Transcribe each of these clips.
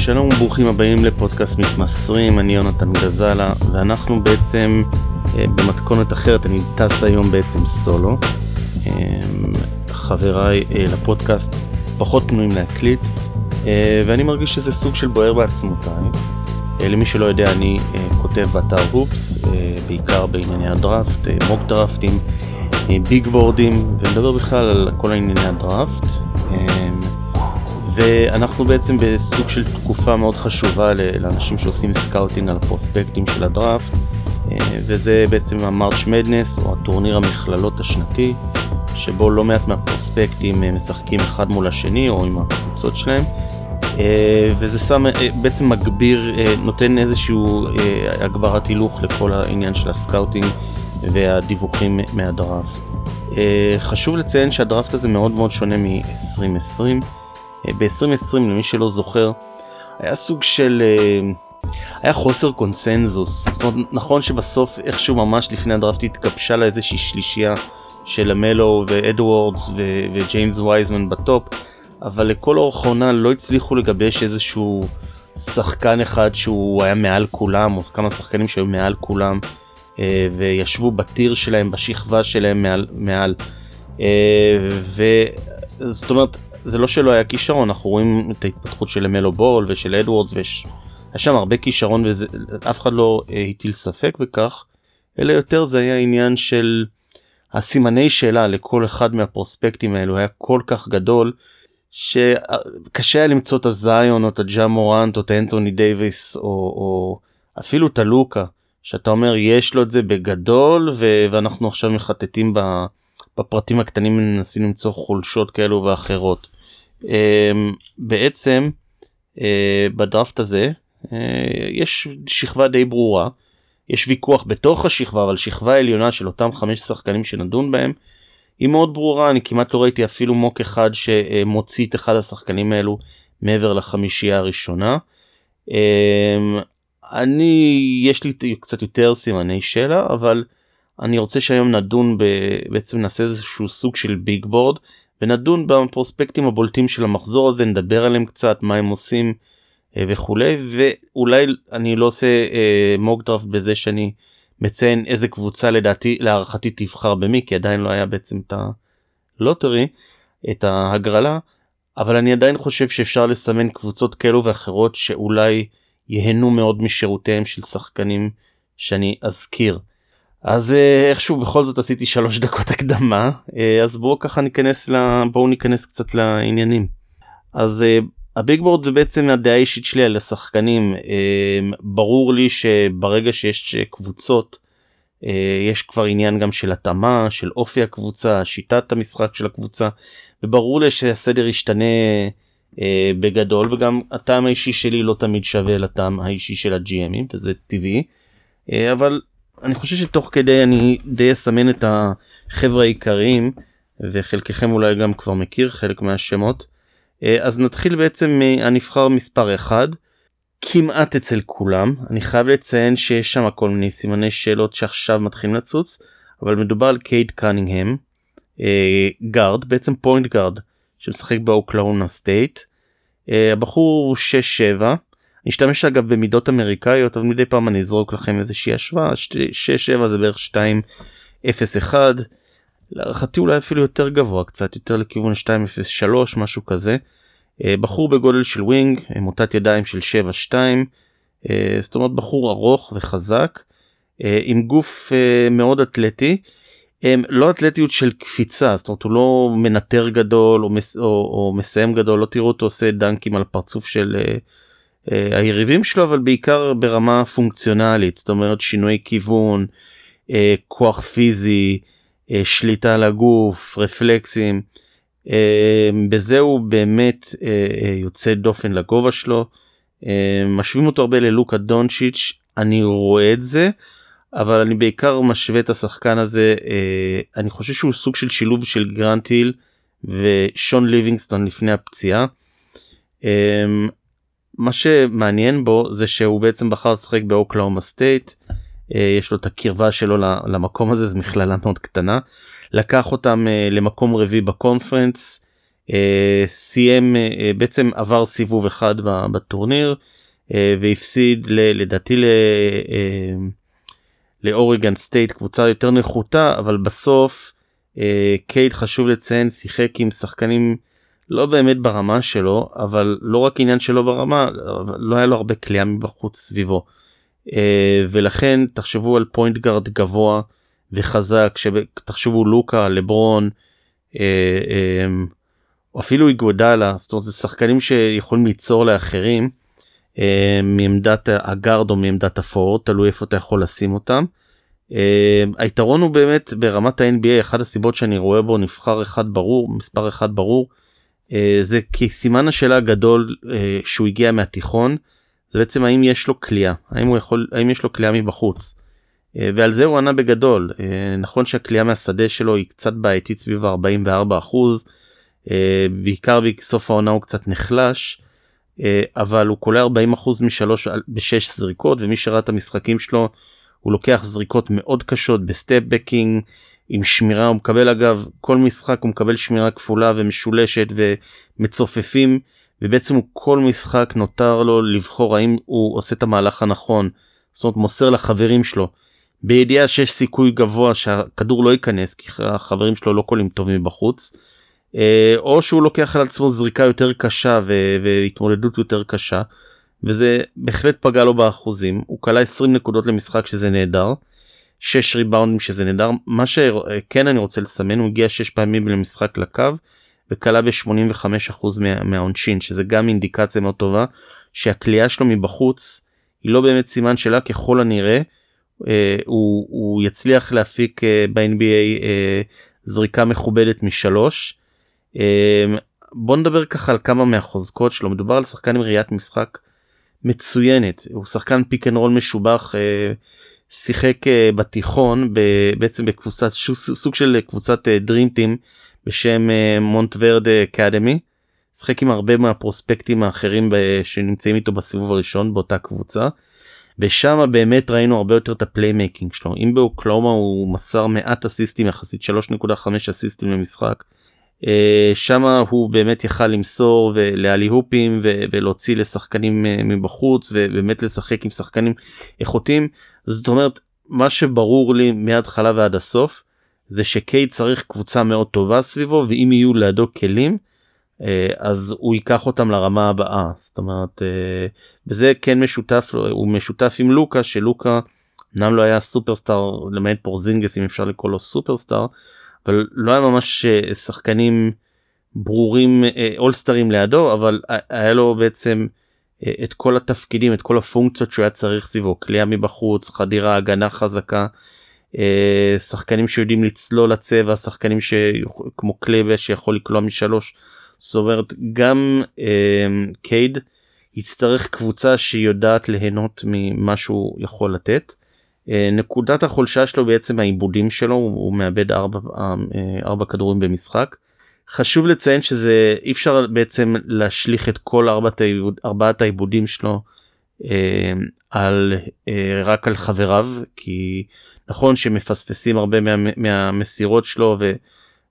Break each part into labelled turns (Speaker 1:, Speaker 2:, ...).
Speaker 1: שלום וברוכים הבאים לפודקאסט מתמסרים, אני יונתן גזלה ואנחנו בעצם אה, במתכונת אחרת, אני טס היום בעצם סולו. אה, חבריי אה, לפודקאסט פחות פנויים להקליט ואני מרגיש שזה סוג של בוער בעצמותיי. למי שלא יודע אני כותב באתר הופס, בעיקר בענייני הדראפט, אה, מוק דראפטים, ביג בורדים ונדבר בכלל על כל ענייני הדראפט. ואנחנו בעצם בסוג של תקופה מאוד חשובה לאנשים שעושים scouting על הפרוספקטים של הדראפט אה, וזה בעצם ה March Madness או הטורניר המכללות השנתי שבו לא מעט מהפרוספקטים אה, משחקים אחד מול השני או עם הקבוצות שלהם אה, וזה שם, בעצם מגביר, נותן איזשהו הגברת הילוך לכל העניין של ה scouting והדיווחים מהדראפט. חשוב לציין שהדראפט הזה מאוד מאוד שונה מ-2020 ב-2020 למי שלא זוכר היה סוג של אה, היה חוסר קונסנזוס. זאת אומרת נכון שבסוף איכשהו ממש לפני הדראפט התגבשה לה איזושהי שלישייה של למלו ואדוורדס ו- וג'יימס וייזמן ב top אבל לכל אורך העונה לא הצליחו לגבש איזשהו שחקן אחד שהוא היה מעל כולם או כמה שחקנים שהיו מעל כולם אה, וישבו ב tier שלהם בשכבה שלהם מעל, מעל. אה, וזאת אומרת זה לא שלא היה כישרון, אנחנו רואים את ההתפתחות של מלו בול ושל אדוורדס ויש שם הרבה כישרון ואף אחד לא אה, הטיל ספק בכך, אלא יותר זה היה עניין של הסימני שאלה לכל אחד מהפרוספקטים האלו היה כל כך גדול שקשה היה למצוא את הזיון או את הג'ה מורנט או את אנטוני דייוויס או, או אפילו את הלוקה שאתה אומר יש לו את זה בגדול ו- ואנחנו עכשיו מחטטים ב... בפרטים הקטנים מנסים למצוא חולשות כאלו ואחרות. אמ, בעצם אה, בדראפט הזה אה, יש שכבה די ברורה. יש ויכוח בתוך השכבה אבל שכבה עליונה של אותם חמש שחקנים שנדון בהם היא מאוד ברורה אני כמעט לא ראיתי אפילו מוק אחד שמוציא את אחד השחקנים האלו מעבר לחמישייה הראשונה. אמ, אני יש לי קצת יותר סימני שאלה אבל אני רוצה שהיום נדון ב... בעצם נעשה איזשהו סוג של ביג בורד ונדון בפרוספקטים הבולטים של המחזור הזה נדבר עליהם קצת מה הם עושים אה, וכולי ואולי אני לא עושה אה, מוקדרפט בזה שאני מציין איזה קבוצה לדעתי להערכתי תבחר במי כי עדיין לא היה בעצם את הלוטרי את ההגרלה אבל אני עדיין חושב שאפשר לסמן קבוצות כאלו ואחרות שאולי ייהנו מאוד משירותיהם של שחקנים שאני אזכיר. אז אה, איכשהו בכל זאת עשיתי שלוש דקות הקדמה אה, אז בואו ככה ניכנס ל... בואו ניכנס קצת לעניינים. אז אה, הביג בורד זה בעצם הדעה האישית שלי על השחקנים ברור לי שברגע שיש קבוצות יש כבר עניין גם של התאמה של אופי הקבוצה שיטת המשחק של הקבוצה וברור לי שהסדר ישתנה בגדול וגם הטעם האישי שלי לא תמיד שווה לטעם האישי של הג'י.אמים וזה טבעי אבל אני חושב שתוך כדי אני די אסמן את החבר'ה העיקריים וחלקכם אולי גם כבר מכיר חלק מהשמות. אה, אז נתחיל בעצם מהנבחר מספר 1 כמעט אצל כולם. אני חייב לציין שיש שם כל מיני סימני שאלות שעכשיו מתחילים לצוץ אבל מדובר על קייד קנינגהם גארד בעצם פוינט גארד שמשחק באוקלהומה סטייט. אה, הבחור 6-7 אני אשתמש אגב במידות אמריקאיות אבל מדי פעם אני אזרוק לכם איזושהי השוואה 6-7 זה בערך 2-0-1 להערכתי אולי אפילו יותר גבוה קצת יותר לכיוון 2-0-3 משהו כזה. אה, בחור בגודל של wing מוטת ידיים של 7-2 אה, זאת אומרת בחור ארוך וחזק אה, עם גוף מאוד אתלטי. לא אתלטיות של קפיצה זאת אומרת הוא לא מנטר גדול או, מס, או, או מסיים גדול לא תראו אותו עושה דנקים על פרצוף של אה, היריבים שלו אבל בעיקר ברמה פונקציונלית זאת אומרת שינוי כיוון אה, כוח פיזי אה, שליטה על הגוף רפלקסים בזה הוא באמת יוצא דופן לגובה שלו משווים אותו הרבה ללוקה דונצ'יץ' אני רואה את זה אבל אני בעיקר משווה את השחקן הזה אני חושב שהוא סוג של שילוב של גרנט היל ושון ליבינגסטון לפני הפציעה. מה שמעניין בו זה שהוא בעצם בחר לשחק באוקלהומה סטייט אה, יש לו את הקרבה שלו למקום הזה זו מכללה מאוד קטנה. לקח אותם אה, למקום רביעי ב conference סיים בעצם עבר סיבוב אחד בטורניר והפסיד לדעתי לאוריגן סטייט קבוצה יותר נחותה אבל בסוף קייד חשוב לציין שיחק עם שחקנים לא באמת ברמה שלו אבל לא רק עניין שלו ברמה לא היה לו הרבה קליעה מבחוץ סביבו ולכן תחשבו על פוינט גארד גבוה וחזק שתחשבו לוקה לברון או אפילו איגודלה זאת אומרת זה שחקנים שיכולים ליצור לאחרים מעמדת הגארד או מעמדת הפורט תלוי איפה אתה יכול לשים אותם. היתרון הוא באמת ברמת ה-NBA אחת הסיבות שאני רואה בו נבחר אחד ברור מספר אחד ברור זה כי סימן השאלה הגדול שהוא הגיע מהתיכון זה בעצם האם יש לו כליאה האם הוא יכול האם יש לו כליאה מבחוץ. ועל זה הוא ענה בגדול נכון שהקליעה מהשדה שלו היא קצת בעייתית סביב 44 אחוז בעיקר בסוף העונה הוא קצת נחלש אבל הוא קולע 40 אחוז משלוש בשש זריקות ומי שראה את המשחקים שלו הוא לוקח זריקות מאוד קשות ב step back עם שמירה הוא מקבל אגב כל משחק הוא מקבל שמירה כפולה ומשולשת ומצופפים ובעצם הוא כל משחק נותר לו לבחור האם הוא עושה את המהלך הנכון. זאת אומרת מוסר לחברים שלו. בידיעה שיש סיכוי גבוה שהכדור לא ייכנס כי החברים שלו לא קולים טוב מבחוץ אה, או שהוא לוקח על עצמו זריקה יותר קשה והתמודדות יותר קשה וזה בהחלט פגע לו באחוזים. הוא כלה 20 נקודות למשחק שזה נהדר 6 ריבאונדים שזה נהדר. מה שכן אני רוצה לסמן הוא הגיע 6 פעמים למשחק לקו וכלה ב-85% מה, מהעונשין שזה גם אינדיקציה מאוד טובה שהקליעה שלו מבחוץ היא לא באמת סימן שאלה ככל הנראה אה, הוא, הוא יצליח להפיק אה, ב-NBA אה, זריקה מכובדת משלוש. אה, בוא נדבר ככה על כמה מהחוזקות שלו. מדובר על שחקן עם ראיית משחק מצוינת. הוא שחקן pick and roll משובח אה, שיחק אה, בתיכון בעצם בקבוצת סוג של קבוצת dream team אה, בשם מונטוורדה אקדמי. שיחק עם הרבה מהפרוספקטים האחרים שנמצאים איתו בסיבוב הראשון באותה קבוצה. ושם באמת ראינו הרבה יותר את ה playmaking שלו אם באוקלהומה הוא מסר מעט אסיסטים יחסית 3.5 אסיסטים למשחק. אה, שם הוא באמת יכל למסור ולאלי הופים ולהוציא לשחקנים אה, מבחוץ ובאמת לשחק עם שחקנים איכותיים זאת אומרת מה שברור לי מההתחלה ועד הסוף זה שקייד צריך קבוצה מאוד טובה סביבו ואם יהיו לידו כלים אה, אז הוא ייקח אותם לרמה הבאה. זאת אומרת וזה כן משותף הוא משותף עם לוקה שלוקה אמנם לא היה סופרסטאר למעט פורזינגס אם אפשר לקרוא לו סופרסטאר אבל לא היה ממש אה, שחקנים ברורים אולסטרים אה, לידו אבל היה לו בעצם אה, את כל התפקידים את כל הפונקציות שהוא היה צריך סביבו כליאה מבחוץ חדירה הגנה חזקה שחקנים שיודעים לצלול לצבע שחקנים כמו קלבה שיכול לקלוע משלוש זאת אומרת גם קייד יצטרך קבוצה שיודעת ליהנות ממה שהוא יכול לתת. אה, נקודת החולשה שלו בעצם העיבודים שלו הוא מאבד ארבע, אה, ארבע כדורים במשחק. חשוב לציין שזה אי אפשר בעצם להשליך את כל ארבעת, העיבוד, ארבעת העיבודים שלו אה, על אה, רק על חבריו כי נכון שמפספסים הרבה מה, מהמסירות שלו ו,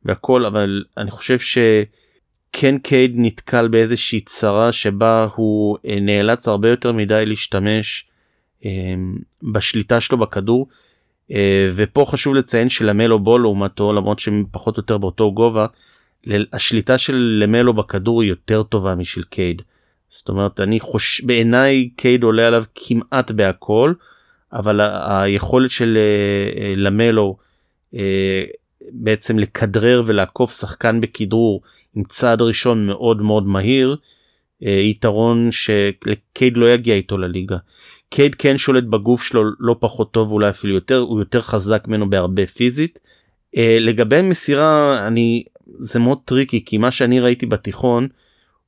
Speaker 1: והכל אבל אני חושב שכן קייד נתקל באיזושהי צרה שבה הוא אה, נאלץ הרבה יותר מדי להשתמש אמ, בשליטה שלו בכדור אה, ופה חשוב לציין שלמלו בו לעומתו למרות שהם פחות או יותר באותו גובה השליטה של למלו בכדור היא יותר טובה משל קייד. זאת אומרת אני חושב בעיניי קייד עולה עליו כמעט בהכל אבל היכולת של אה, למלו בעצם לכדרר ולעקוף שחקן בכדרור עם צעד ראשון מאוד מאוד מהיר יתרון שקייד לא יגיע איתו לליגה קייד כן שולט בגוף שלו לא פחות טוב אולי אפילו יותר הוא יותר חזק ממנו בהרבה פיזית. Uh, לגבי מסירה אני זה מאוד tricky כי מה שאני ראיתי בתיכון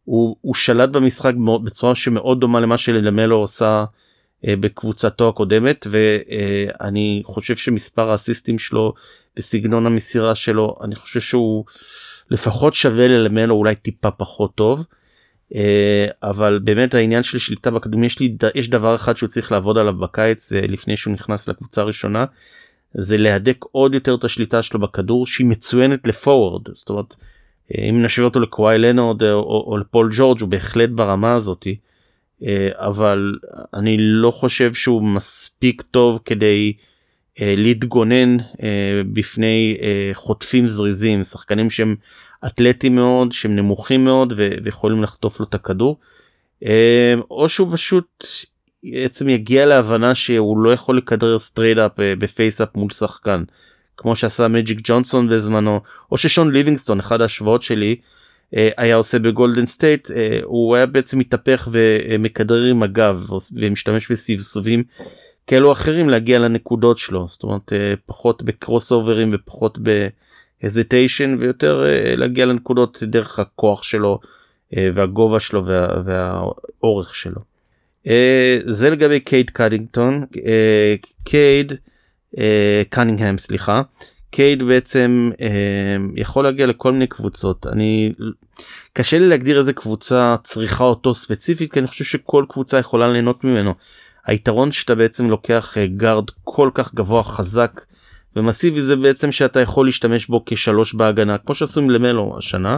Speaker 1: הוא, הוא שלט במשחק בצורה שמאוד דומה למה שלמלו עושה אה, בקבוצתו הקודמת ואני אה, חושב שמספר האסיסטים שלו וסגנון המסירה שלו אני חושב שהוא לפחות שווה ללמלו אולי טיפה פחות טוב. אה, אבל באמת העניין של שליטה בכדורים יש לי יש דבר אחד שהוא צריך לעבוד עליו בקיץ אה, לפני שהוא נכנס לקבוצה הראשונה זה להדק עוד יותר את השליטה שלו בכדור שהיא מצוינת לפורוורד זאת אומרת אם נשווה אותו לקוואי לנורד או, או, או לפול ג'ורג' הוא בהחלט ברמה הזאתי. אבל אני לא חושב שהוא מספיק טוב כדי להתגונן בפני חוטפים זריזים שחקנים שהם אתלטים מאוד שהם נמוכים מאוד ויכולים לחטוף לו את הכדור. או שהוא פשוט בעצם יגיע להבנה שהוא לא יכול לכדרר straight up ב face up מול שחקן כמו שעשה מג'יק ג'ונסון בזמנו או ששון ליבינגסטון אחד ההשוואות שלי אה, היה עושה בגולדן סטייט אה, הוא היה בעצם מתהפך ומכדרר עם הגב ומשתמש בסבסובים כאלו אחרים להגיע לנקודות שלו זאת אומרת אה, פחות בקרוס אוברים ופחות ב hesitation ויותר להגיע לנקודות דרך הכוח שלו והגובה שלו וה, והאורך שלו. זה לגבי קייד קדינגטון קייד קנינגהם סליחה קייד בעצם אה, יכול להגיע לכל מיני קבוצות אני קשה לי להגדיר איזה קבוצה צריכה אותו ספציפית כי אני חושב שכל קבוצה יכולה ליהנות ממנו. היתרון שאתה בעצם לוקח אה, גארד כל כך גבוה חזק ומסיבי זה בעצם שאתה יכול להשתמש בו כשלוש בהגנה כמו שעשו עם למלו השנה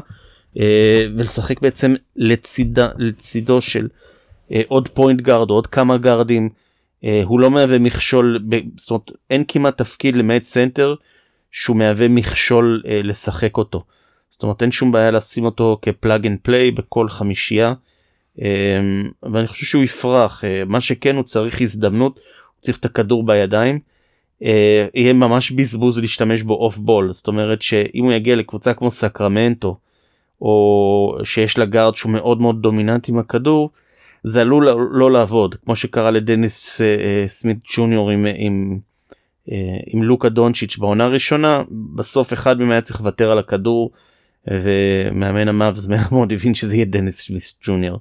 Speaker 1: אה, ולשחק בעצם לצידה לצידו של אה, עוד פוינט גארד עוד כמה גארדים. אה, הוא לא מהווה מכשול זאת אומרת אין כמעט תפקיד למעט סנטר שהוא מהווה מכשול אה, לשחק אותו. זאת אומרת אין שום בעיה לשים אותו כ plug and play בכל חמישייה. אה, ואני חושב שהוא יפרח אה, מה שכן הוא צריך הזדמנות הוא צריך את הכדור בידיים. אה, יהיה ממש בזבוז להשתמש בו off ball זאת אומרת שאם הוא יגיע לקבוצה כמו סקרמנטו או שיש לה גארד שהוא מאוד מאוד דומיננטי עם הכדור זה עלול לא, לא לעבוד כמו שקרה לדניס אה, אה, סמית' ג'וניור עם, עם אה, עם לוקה דונצ'יץ' בעונה הראשונה. בסוף אחד מהם היה צריך לוותר על הכדור ומאמן המאבס מהר מאוד הבין שזה יהיה דניס סמית' ג'וניור.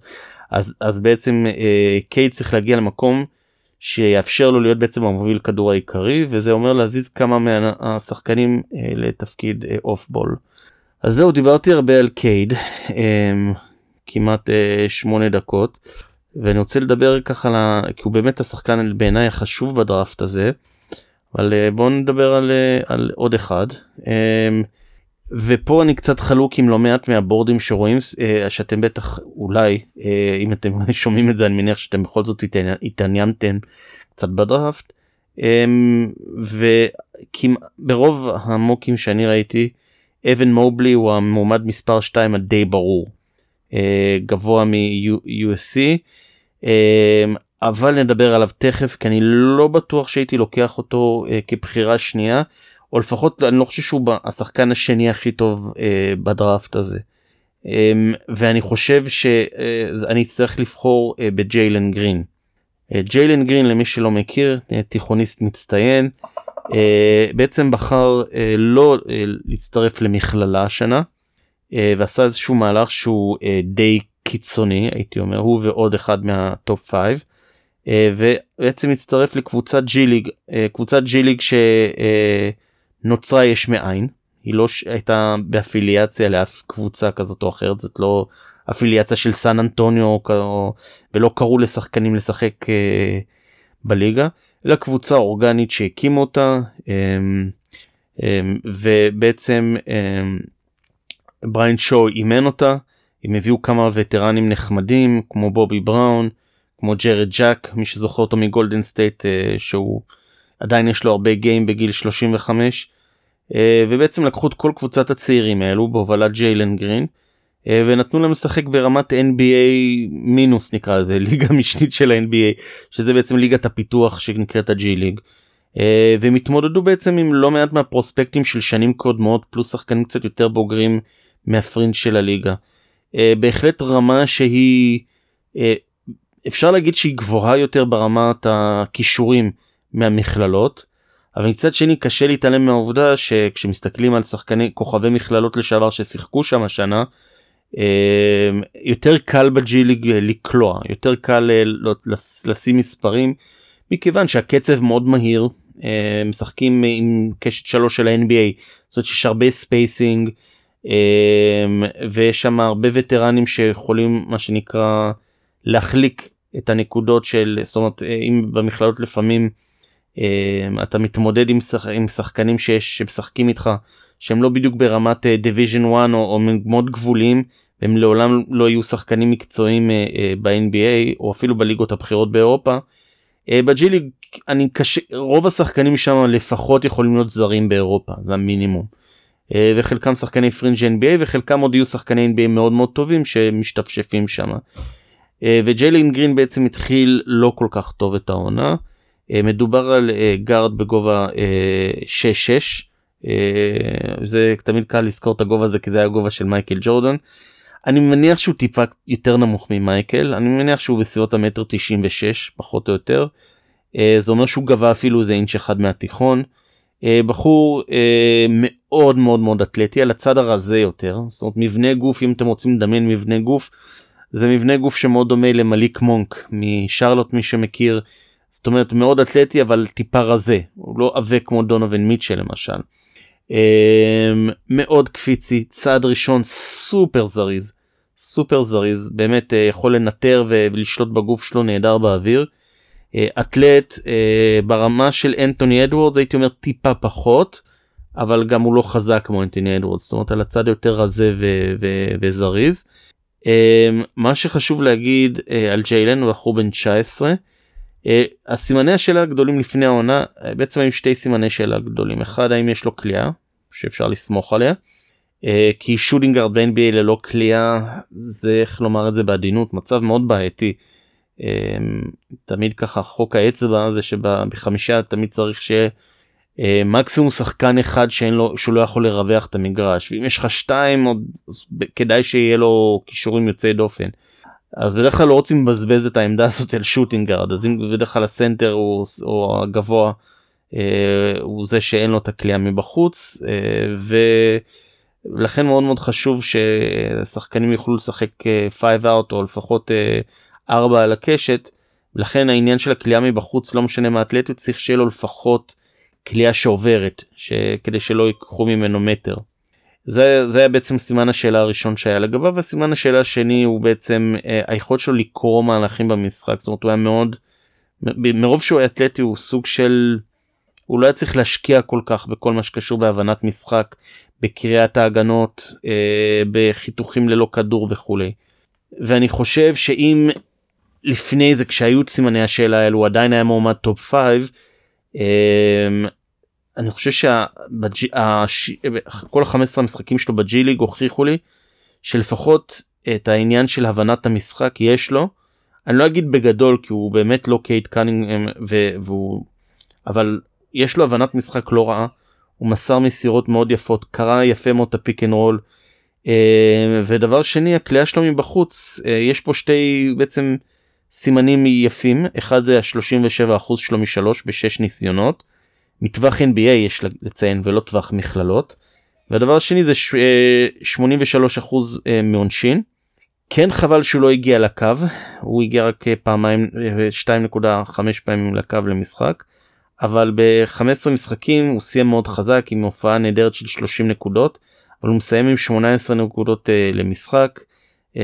Speaker 1: אז אז בעצם קייד צריך להגיע למקום שיאפשר לו להיות בעצם המוביל כדור העיקרי וזה אומר להזיז כמה מהשחקנים לתפקיד אוף בול. אז זהו דיברתי הרבה על קייד כמעט שמונה דקות ואני רוצה לדבר ככה על ה... כי הוא באמת השחקן בעיניי החשוב בדראפט הזה. אבל אה, בואו נדבר על, אה, על עוד אחד. אמ, ופה אני קצת חלוק עם לא מעט מהבורדים שרואים אה, שאתם בטח אולי אם אתם שומעים את זה אני מניח שאתם בכל זאת התעניינתם קצת בדראפט. אמ, וברוב המוקים שאני ראיתי אבן מובלי הוא המועמד מספר 2 הדי ברור גבוה מ-USC אבל נדבר עליו תכף כי אני לא בטוח שהייתי לוקח אותו אה, כבחירה שנייה או לפחות אני לא חושב שהוא השחקן השני הכי טוב אה, בדראפט הזה. אה, ואני חושב שאני אה, אצטרך לבחור אה, בג'יילן גרין. אה, ג'יילן גרין למי שלא מכיר אה, תיכוניסט מצטיין אה, בעצם בחר אה, לא אה, להצטרף למכללה השנה אה, ועשה איזשהו מהלך שהוא אה, די קיצוני הייתי אומר הוא ועוד אחד מהטופ 5 אה, ובעצם הצטרף לקבוצת ג'י ליג אה, קבוצת ג'י ליג שנוצרה יש מאין. היא לא הייתה באפיליאציה לאף קבוצה כזאת או אחרת זאת לא אפיליאציה של סן אנטוניו ולא קראו לשחקנים לשחק אה, בליגה אלא קבוצה אורגנית שהקימו אותה ובעצם בריין שואו אימן אותה הם הביאו כמה וטרנים נחמדים כמו בובי בראון כמו ג'רד ג'אק מי שזוכר אותו מגולדן סטייט אה, שהוא עדיין יש לו הרבה game בגיל 35 אה, ובעצם לקחו את כל קבוצת הצעירים האלו בהובלת ג'יילן גרין uh, ונתנו להם לשחק ברמת NBA מינוס נקרא לזה ליגה משנית של ה-NBA שזה בעצם ליגת הפיתוח שנקראת הג'י ליג. Uh, והם התמודדו בעצם עם לא מעט מהפרוספקטים של שנים קודמות פלוס שחקנים קצת יותר בוגרים מהפרינט של הליגה. Uh, בהחלט רמה שהיא uh, אפשר להגיד שהיא גבוהה יותר ברמת הכישורים מהמכללות אבל מצד שני קשה להתעלם מהעובדה שכשמסתכלים על שחקני כוכבי מכללות לשעבר ששיחקו שם השנה אה, יותר קל ב G League לקלוע יותר קל לא, לשים מספרים מכיוון שהקצב מאוד מהיר משחקים עם קשת שלוש של ה-NBA זאת אומרת שיש הרבה spacing ויש שם הרבה וטרנים שיכולים מה שנקרא להחליק את הנקודות של זאת אומרת אה, אם במכללות לפעמים אה, אתה מתמודד עם, שח, עם שחקנים שיש שמשחקים איתך שהם לא בדיוק ברמת Division 1 או, או מאוד גבוליים הם לעולם לא יהיו שחקנים מקצועיים אה, ב-NBA או אפילו בליגות הבכירות באירופה. אה, ב G League אני קשה רוב השחקנים שם לפחות יכולים להיות זרים באירופה זה המינימום. אה, וחלקם שחקני fringe NBA וחלקם עוד יהיו שחקני NBA מאוד מאוד טובים שמשתפשפים שם. אה, וג'יילין גרין בעצם התחיל לא כל כך טוב את העונה. Uh, מדובר על גארד בגובה uh, 6-6. Uh, זה תמיד קל לזכור את הגובה הזה כי זה היה הגובה של מייקל ג'ורדן. אני מניח שהוא טיפה יותר נמוך ממייקל אני מניח שהוא בסביבות המטר 96 פחות או יותר. אה, זה אומר שהוא גבה אפילו איזה אינץ' אחד מהתיכון. אה, בחור אה, מאוד מאוד מאוד אתלטי על הצד הרזה יותר. זאת אומרת מבנה גוף אם אתם רוצים לדמיין מבנה גוף זה מבנה גוף שמאוד דומה למליק מונק משרלוט מי שמכיר. זאת אומרת מאוד אתלטי אבל טיפה רזה. הוא לא עבה כמו דונובין מיטשל למשל. אמ, מאוד קפיצי צעד ראשון סופר זריז. סופר זריז. באמת אה, יכול לנטר ולשלוט בגוף שלו נהדר באוויר. אה, אתלט אה, ברמה של אנטוני אדוורדס הייתי אומר טיפה פחות אבל גם הוא לא חזק כמו אנטוני אדוורדס זאת אומרת על הצד יותר רזה וזריז. אמ, מה שחשוב להגיד על ג'יילן הוא בחור בן 19. הסימני השאלה הגדולים לפני העונה בעצם היו שתי סימני שאלה גדולים אחד האם יש לו כליאה שאפשר לסמוך עליה. אה, כי שוטינגארד ב-NBA ללא כליאה זה איך לומר את זה בעדינות מצב מאוד בעייתי. אה, תמיד ככה חוק האצבע זה שבחמישה תמיד צריך שיהיה אה, מקסימום שחקן אחד שאין לו שהוא לא יכול לרווח את המגרש ואם יש לך שתיים עוד כדאי שיהיה לו כישורים יוצאי דופן. אז בדרך כלל לא רוצים לבזבז את העמדה הזאת על שוטינגארד אז אם בדרך כלל הסנטר הוא, או הגבוה אה, הוא זה שאין לו את הכלייה מבחוץ אה, ולכן מאוד מאוד חשוב ששחקנים יוכלו לשחק 5 אה, out או לפחות 4 על הקשת. לכן העניין של הכלייה מבחוץ לא משנה מה אתלטיות צריך שיהיה לו לפחות כלייה שעוברת כדי שלא ייקחו ממנו מטר. זה זה היה בעצם סימן השאלה הראשון שהיה לגביו וסימן השאלה השני הוא בעצם היכולת שלו לקרוא מהלכים במשחק זאת אומרת הוא היה מאוד מרוב שהוא אתלטי הוא סוג של הוא לא היה צריך להשקיע כל כך בכל מה שקשור בהבנת משחק, בקריאת ההגנות, אה, בחיתוכים ללא כדור וכולי. ואני חושב שאם לפני זה כשהיו סימני השאלה האלו הוא עדיין היה מועמד top 5, אה, אני חושב שכל ה-15 המשחקים שלו ב G League הוכיחו לי שלפחות את העניין של הבנת המשחק יש לו. אני לא אגיד בגדול כי הוא באמת לא קייד קנינגהם הוא אבל יש לו הבנת משחק לא רעה, הוא מסר מסירות מאוד יפות, קרא יפה מאוד את ה pick and roll. ודבר שני הקליעה שלו מבחוץ אה, יש פה שתי בעצם סימנים יפים אחד זה ה-37% שלו משלוש בשש ניסיונות. מטווח NBA יש לציין ולא טווח מכללות. והדבר השני זה 83% אה, מעונשין. כן חבל שהוא לא הגיע לקו הוא הגיע רק פעמיים 2.5 פעמים לקו למשחק. אבל ב-15 משחקים הוא סיים מאוד חזק עם הופעה נהדרת של 30 נקודות אבל הוא מסיים עם 18 נקודות למשחק 46%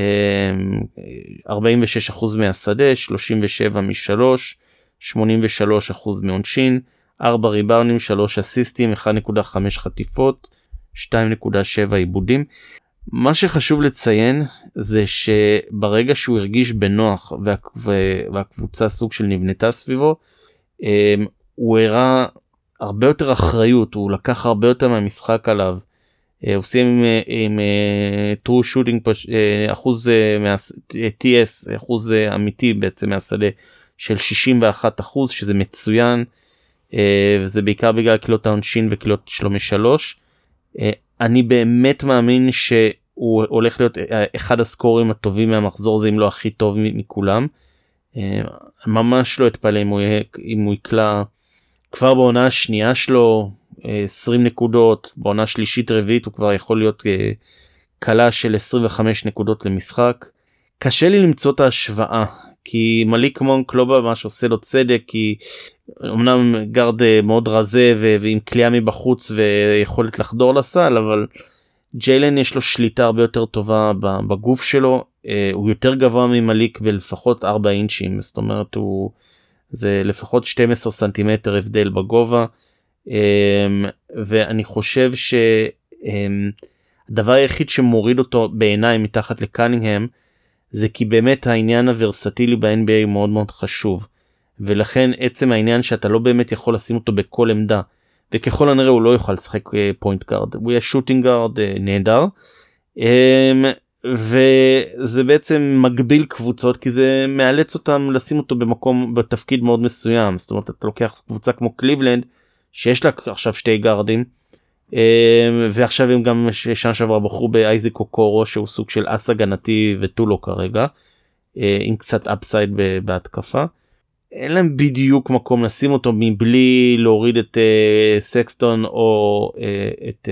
Speaker 1: מהשדה 37 משלוש 83% מעונשין 4 ריבאונים 3 אסיסטים 1.5 חטיפות 2.7 עיבודים. מה שחשוב לציין זה שברגע שהוא הרגיש בנוח וה... והקבוצה סוג של נבנתה סביבו אמ, הוא הראה הרבה יותר אחריות הוא לקח הרבה יותר מהמשחק עליו. אה, סיים עם, אה, עם uh, true shooting אחוז TS אחוז אמיתי בעצם מהשדה של 61 אחוז שזה מצוין וזה בעיקר בגלל קלילות העונשין וקלילות שלו משלוש. אני באמת מאמין שהוא הולך להיות אחד הסקורים הטובים מהמחזור הזה אם לא הכי טוב מכולם. ממש לא אתפלא אם הוא, אם הוא יקלע כבר בעונה השנייה שלו 20 נקודות בעונה שלישית רביעית הוא כבר יכול להיות אה, קלה של 25 נקודות למשחק. קשה לי למצוא את ההשוואה כי מליק מונק לא ממש עושה לו צדק כי אמנם גארד אה, מאוד רזה ועם כליאה מבחוץ ויכולת לחדור לסל אבל ג'יילן יש לו שליטה הרבה יותר טובה בגוף שלו אה, הוא יותר גבוה ממליק בלפחות 4 אינצ'ים זאת אומרת הוא. זה לפחות 12 סנטימטר הבדל בגובה ואני חושב הדבר היחיד שמוריד אותו בעיניי מתחת לקנינגהם זה כי באמת העניין הוורסטילי ב-NBA מאוד מאוד חשוב. ולכן עצם העניין שאתה לא באמת יכול לשים אותו בכל עמדה וככל הנראה הוא לא יוכל לשחק point guard הוא יהיה shooting guard נהדר. וזה בעצם מגביל קבוצות כי זה מאלץ אותם לשים אותו במקום בתפקיד מאוד מסוים. זאת אומרת אתה לוקח קבוצה כמו קליבלנד שיש לה עכשיו שתי גארדים ועכשיו הם גם שנה שעברה בחרו באייזיק אוקורו שהוא סוג של אס הגנתי ותו לא כרגע עם קצת upside בהתקפה. אין להם בדיוק מקום לשים אותו מבלי להוריד את אה, סקסטון או אה, את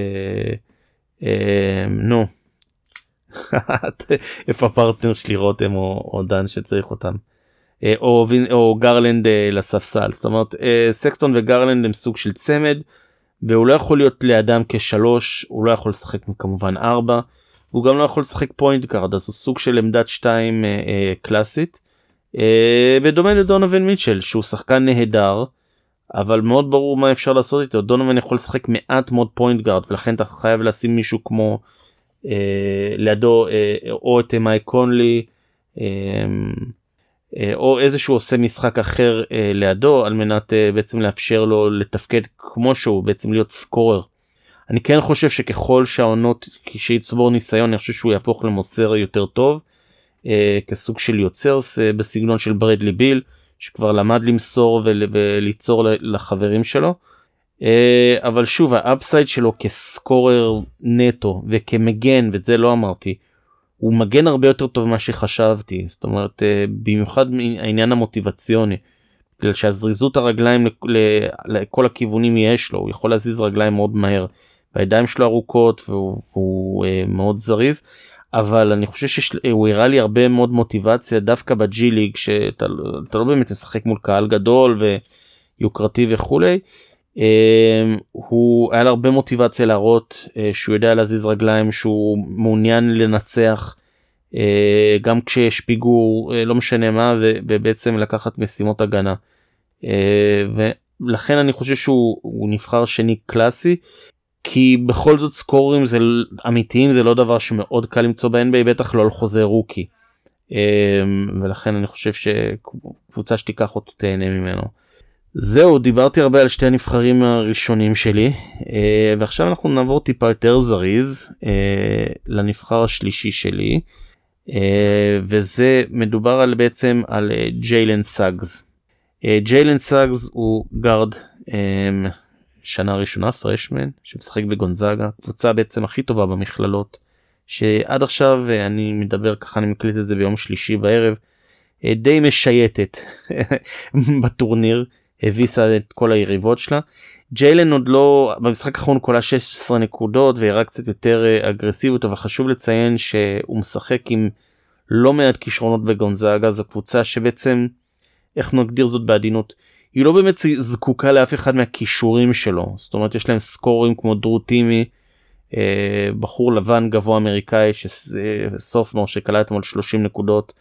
Speaker 1: נו איפה הפרטנר שלי רותם או, או דן שצריך אותם. אה, או, או גרלנד אה, לספסל זאת אומרת אה, סקסטון וגרלנד הם סוג של צמד והוא לא יכול להיות לידם כשלוש הוא לא יכול לשחק כמובן ארבע הוא גם לא יכול לשחק point guard אז הוא סוג של עמדת שתיים קלאסית. בדומה לדונובין מיטשל שהוא שחקן נהדר אבל מאוד ברור מה אפשר לעשות איתו דונובין יכול לשחק מעט מאוד point guard ולכן אתה חייב לשים מישהו כמו אה, לידו אה, או את מייק קונלי אה, או איזשהו עושה משחק אחר לידו על מנת בעצם לאפשר לו לתפקד כמו שהוא בעצם להיות סקורר. אני כן חושב שככל שהעונות כשיצבור ניסיון אני חושב שהוא יהפוך למוסר יותר טוב כסוג של יוצר בסגנון של ברדלי ביל שכבר למד למסור וליצור לחברים שלו. אה, אבל שוב האפסייד שלו כסקורר נטו וכמגן ואת זה לא אמרתי. הוא מגן הרבה יותר טוב ממה שחשבתי זאת אומרת אה, במיוחד העניין המוטיבציוני. בגלל שהזריזות הרגליים לכל הכיוונים יש לו הוא יכול להזיז רגליים מאוד מהר. הידיים שלו ארוכות והוא, והוא אה, מאוד זריז אבל אני חושב שהוא הראה לי הרבה מאוד מוטיבציה דווקא בג'י ליג שאתה לא באמת משחק מול קהל גדול ויוקרתי וכולי הוא היה לו הרבה מוטיבציה להראות אה, שהוא יודע להזיז רגליים שהוא מעוניין לנצח אה, גם כשיש פיגור אה, לא משנה מה ובעצם לקחת משימות הגנה. ולכן אני חושב שהוא נבחר שני קלאסי כי בכל זאת סקורים זה אמיתיים זה לא דבר שמאוד קל למצוא ב-NBA בטח לא על חוזה רוקי. ולכן אני חושב שקבוצה שתיקח אותו תהנה ממנו. זהו דיברתי הרבה על שתי הנבחרים הראשונים שלי אה, ועכשיו אנחנו נעבור טיפה יותר זריז אה, לנבחר השלישי שלי אה, וזה מדובר על בעצם על ג'יילן סאגס. ג'יילן סאגס הוא גארד שנה ראשונה freshman שמשחק בגונזאגה קבוצה בעצם הכי טובה במכללות שעד עכשיו אני מדבר ככה אני מקליט את זה ביום שלישי בערב די משייטת בטורניר. הביסה את כל היריבות שלה. ג'יילן עוד קלע במשחק האחרון כולה 16 נקודות והראה קצת יותר אה, אגרסיביות אבל חשוב לציין שהוא משחק עם לא מעט כישרונות בגונזאגה זו קבוצה שבעצם איך נגדיר זאת בעדינות היא לא באמת זקוקה לאף אחד מהכישורים שלו זאת אומרת יש להם סקורים כמו דרו טימי אה, בחור לבן גבוה אמריקאי שסוף מור שקלע אתמול 30 נקודות.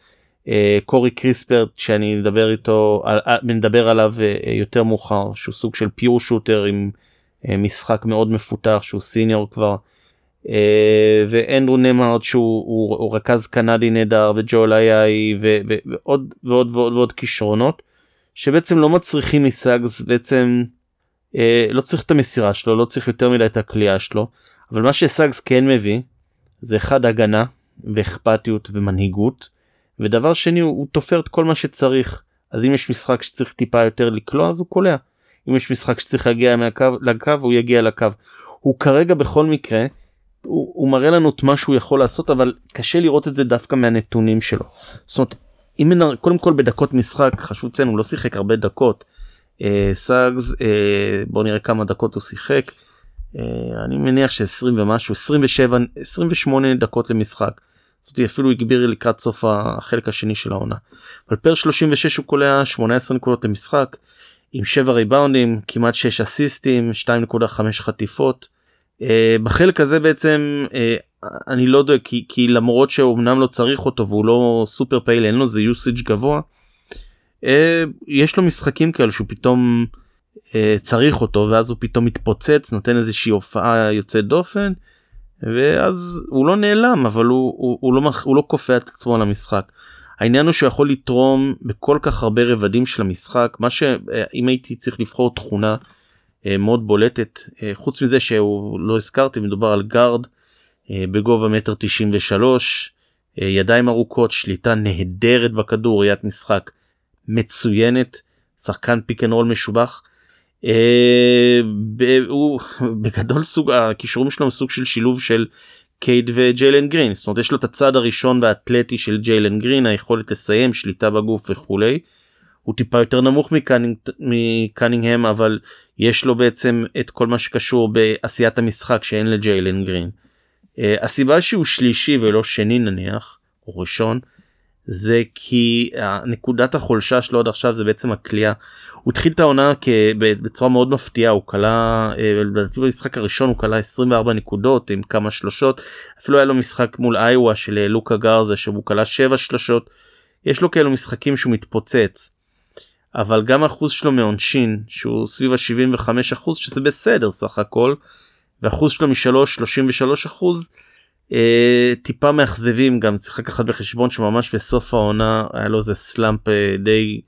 Speaker 1: אה, קורי קריספרט שאני מדבר איתו מדבר עליו אה, יותר מאוחר שהוא סוג של פיור שוטר עם אה, משחק מאוד מפותח שהוא סיניור כבר ואנדרו נמארד שהוא הוא, הוא רכז קנדי נהדר וג'ול איי ועוד ועוד ועוד ועוד כישרונות שבעצם לא מצריכים מסאגס בעצם לא צריך את המסירה שלו לא צריך יותר מדי את הכלייה שלו אבל מה שסאגס כן מביא זה אחד הגנה ואכפתיות ומנהיגות. ודבר שני הוא, הוא תופר את כל מה שצריך אז אם יש משחק שצריך טיפה יותר לקלוע אז הוא קולע אם יש משחק שצריך להגיע מהקו לקו הוא יגיע לקו הוא כרגע בכל מקרה הוא, הוא מראה לנו את מה שהוא יכול לעשות אבל קשה לראות את זה דווקא מהנתונים שלו. זאת אומרת אם קודם כל בדקות משחק חשוב לציין הוא לא שיחק הרבה דקות. אה, סאגס אה, בוא נראה כמה דקות הוא שיחק. אה, אני מניח ש20 ומשהו 27 28 דקות למשחק. זאת אפילו הגביר לקראת סוף החלק השני של העונה. אבל פר 36 הוא קולע 18 נקודות למשחק עם 7 ריבאונדים כמעט 6 אסיסטים 2.5 חטיפות. Uh, בחלק הזה בעצם uh, אני לא יודע כי, כי למרות שאומנם לא צריך אותו והוא לא סופר פייל אין לו זה יוסיג' גבוה. Uh, יש לו משחקים כאלה שהוא פתאום צריך אותו ואז הוא פתאום מתפוצץ נותן איזושהי הופעה יוצאת דופן. ואז הוא לא נעלם אבל הוא, הוא, הוא, לא, הוא לא כופה את עצמו על המשחק. העניין הוא שהוא יכול לתרום בכל כך הרבה רבדים של המשחק מה שאם הייתי צריך לבחור תכונה אה, מאוד בולטת אה, חוץ מזה שהוא לא הזכרתי מדובר על גארד אה, בגובה מטר 93 ידיים ארוכות שליטה נהדרת בכדור ראיית משחק מצוינת שחקן pick and roll משובח. הוא בגדול סוג הכישורים שלו סוג של שילוב של קייד וג'יילן גרין זאת אומרת יש לו את הצד הראשון והאתלטי של ג'יילן גרין היכולת לסיים שליטה בגוף וכולי. הוא טיפה יותר נמוך מקנינג, מקנינגהם אבל יש לו בעצם את כל מה שקשור בעשיית המשחק שאין לג'יילן גרין. Uh, הסיבה שהוא שלישי ולא שני נניח או ראשון זה כי נקודת החולשה שלו עד עכשיו זה בעצם הכלייה. הוא התחיל את העונה בצורה מאוד מפתיעה הוא כלה לדעתי במשחק הראשון הוא כלה 24 נקודות עם כמה שלושות אפילו היה לו משחק מול איווה של לוקה גרזה שהוא כלה 7 שלושות. יש לו כאלו משחקים שהוא מתפוצץ. אבל גם אחוז שלו מעונשין שהוא סביב ה-75 אחוז שזה בסדר סך הכל ואחוז שלו משלוש 33 אחוז אה, טיפה מאכזבים גם צריך לקחת בחשבון שממש בסוף העונה היה לו איזה סלאמפ אה, די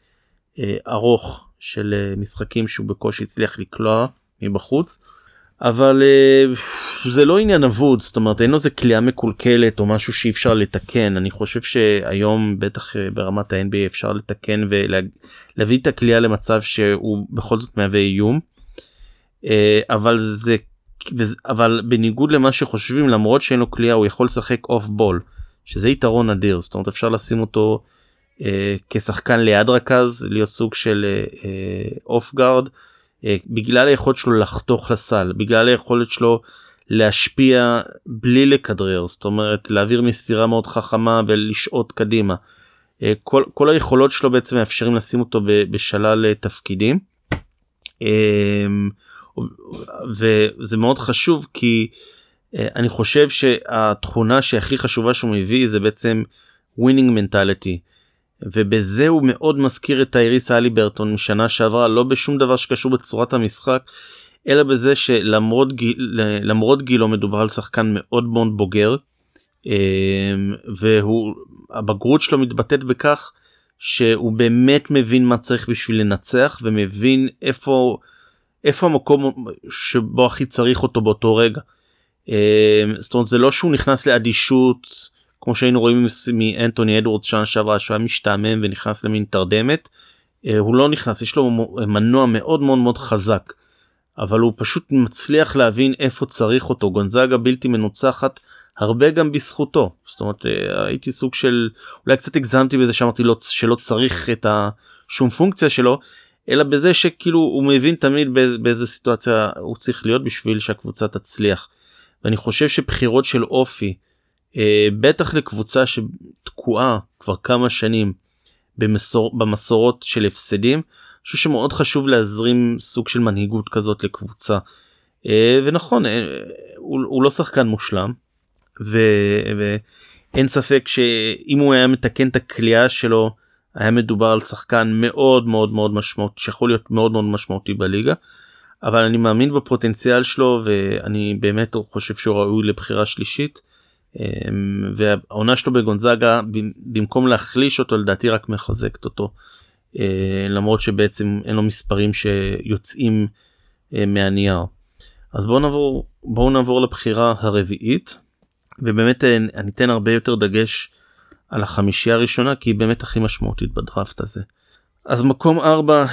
Speaker 1: אה, ארוך של אה, משחקים שהוא בקושי הצליח לקלוע מבחוץ. אבל uh, זה לא עניין אבוד זאת אומרת אין לו איזה כליאה מקולקלת או משהו שאי אפשר לתקן אני חושב שהיום בטח uh, ברמת ה-NBA אפשר לתקן ולהביא את הכליאה למצב שהוא בכל זאת מהווה איום. Uh, אבל זה אבל בניגוד למה שחושבים למרות שאין לו כליאה הוא יכול לשחק אוף בול שזה יתרון אדיר זאת אומרת אפשר לשים אותו uh, כשחקן ליד רכז להיות סוג של off uh, guard. Uh, אה, בגלל היכולת שלו לחתוך לסל בגלל היכולת שלו להשפיע בלי לכדרר זאת אומרת להעביר מסירה מאוד חכמה ולשעוט קדימה. אה, כל, כל היכולות שלו בעצם מאפשרים לשים אותו בשלל אה, תפקידים. וזה מאוד חשוב כי אני חושב שהתכונה שהכי חשובה שהוא מביא זה בעצם winning mentality. ובזה הוא מאוד מזכיר את טייריס הליברטון משנה שעברה לא בשום דבר שקשור בצורת המשחק אלא בזה שלמרות גיל, למרות גילו מדובר על שחקן מאוד מאוד בוגר אמ, והוא הבגרות שלו מתבטאת בכך שהוא באמת מבין מה צריך בשביל לנצח ומבין איפה איפה המקום שבו הכי צריך אותו באותו רגע. אמ, זאת אומרת זה לא שהוא נכנס לאדישות. כמו שהיינו רואים מאנטוני אדוורדס שנה שעברה שהוא היה משתעמם ונכנס למין תרדמת אה, הוא לא נכנס יש לו מנוע מאוד מאוד מאוד חזק אבל הוא פשוט מצליח להבין איפה צריך אותו גונזאגה בלתי מנוצחת הרבה גם בזכותו זאת אומרת אה, הייתי סוג של אולי קצת הגזמתי בזה שאמרתי לו שלא צריך את השום פונקציה שלו אלא בזה שכאילו הוא מבין תמיד באיזה סיטואציה הוא צריך להיות בשביל שהקבוצה תצליח. ואני חושב שבחירות של אופי אה, בטח לקבוצה שתקועה כבר כמה שנים במסור, במסורות של הפסדים. אני חושב שמאוד חשוב להזרים סוג של מנהיגות כזאת לקבוצה. אה, ונכון אה, הוא, הוא לא שחקן מושלם ואין ספק שאם הוא היה מתקן את הכלייה שלו היה מדובר על שחקן מאוד מאוד מאוד משמעותי שיכול להיות מאוד מאוד משמעותי בליגה. אבל אני מאמין בפוטנציאל שלו ואני באמת חושב שהוא ראוי לבחירה שלישית. אמ, והעונה שלו בגונזאגה במקום להחליש אותו לדעתי רק מחזקת אותו אה, למרות שבעצם אין לו מספרים שיוצאים אה, מהנייר. אז בואו נעבור בואו נעבור לבחירה הרביעית ובאמת אה, אני אתן הרבה יותר דגש על החמישייה הראשונה כי היא באמת הכי משמעותית בדראפט הזה. אז מקום ארבע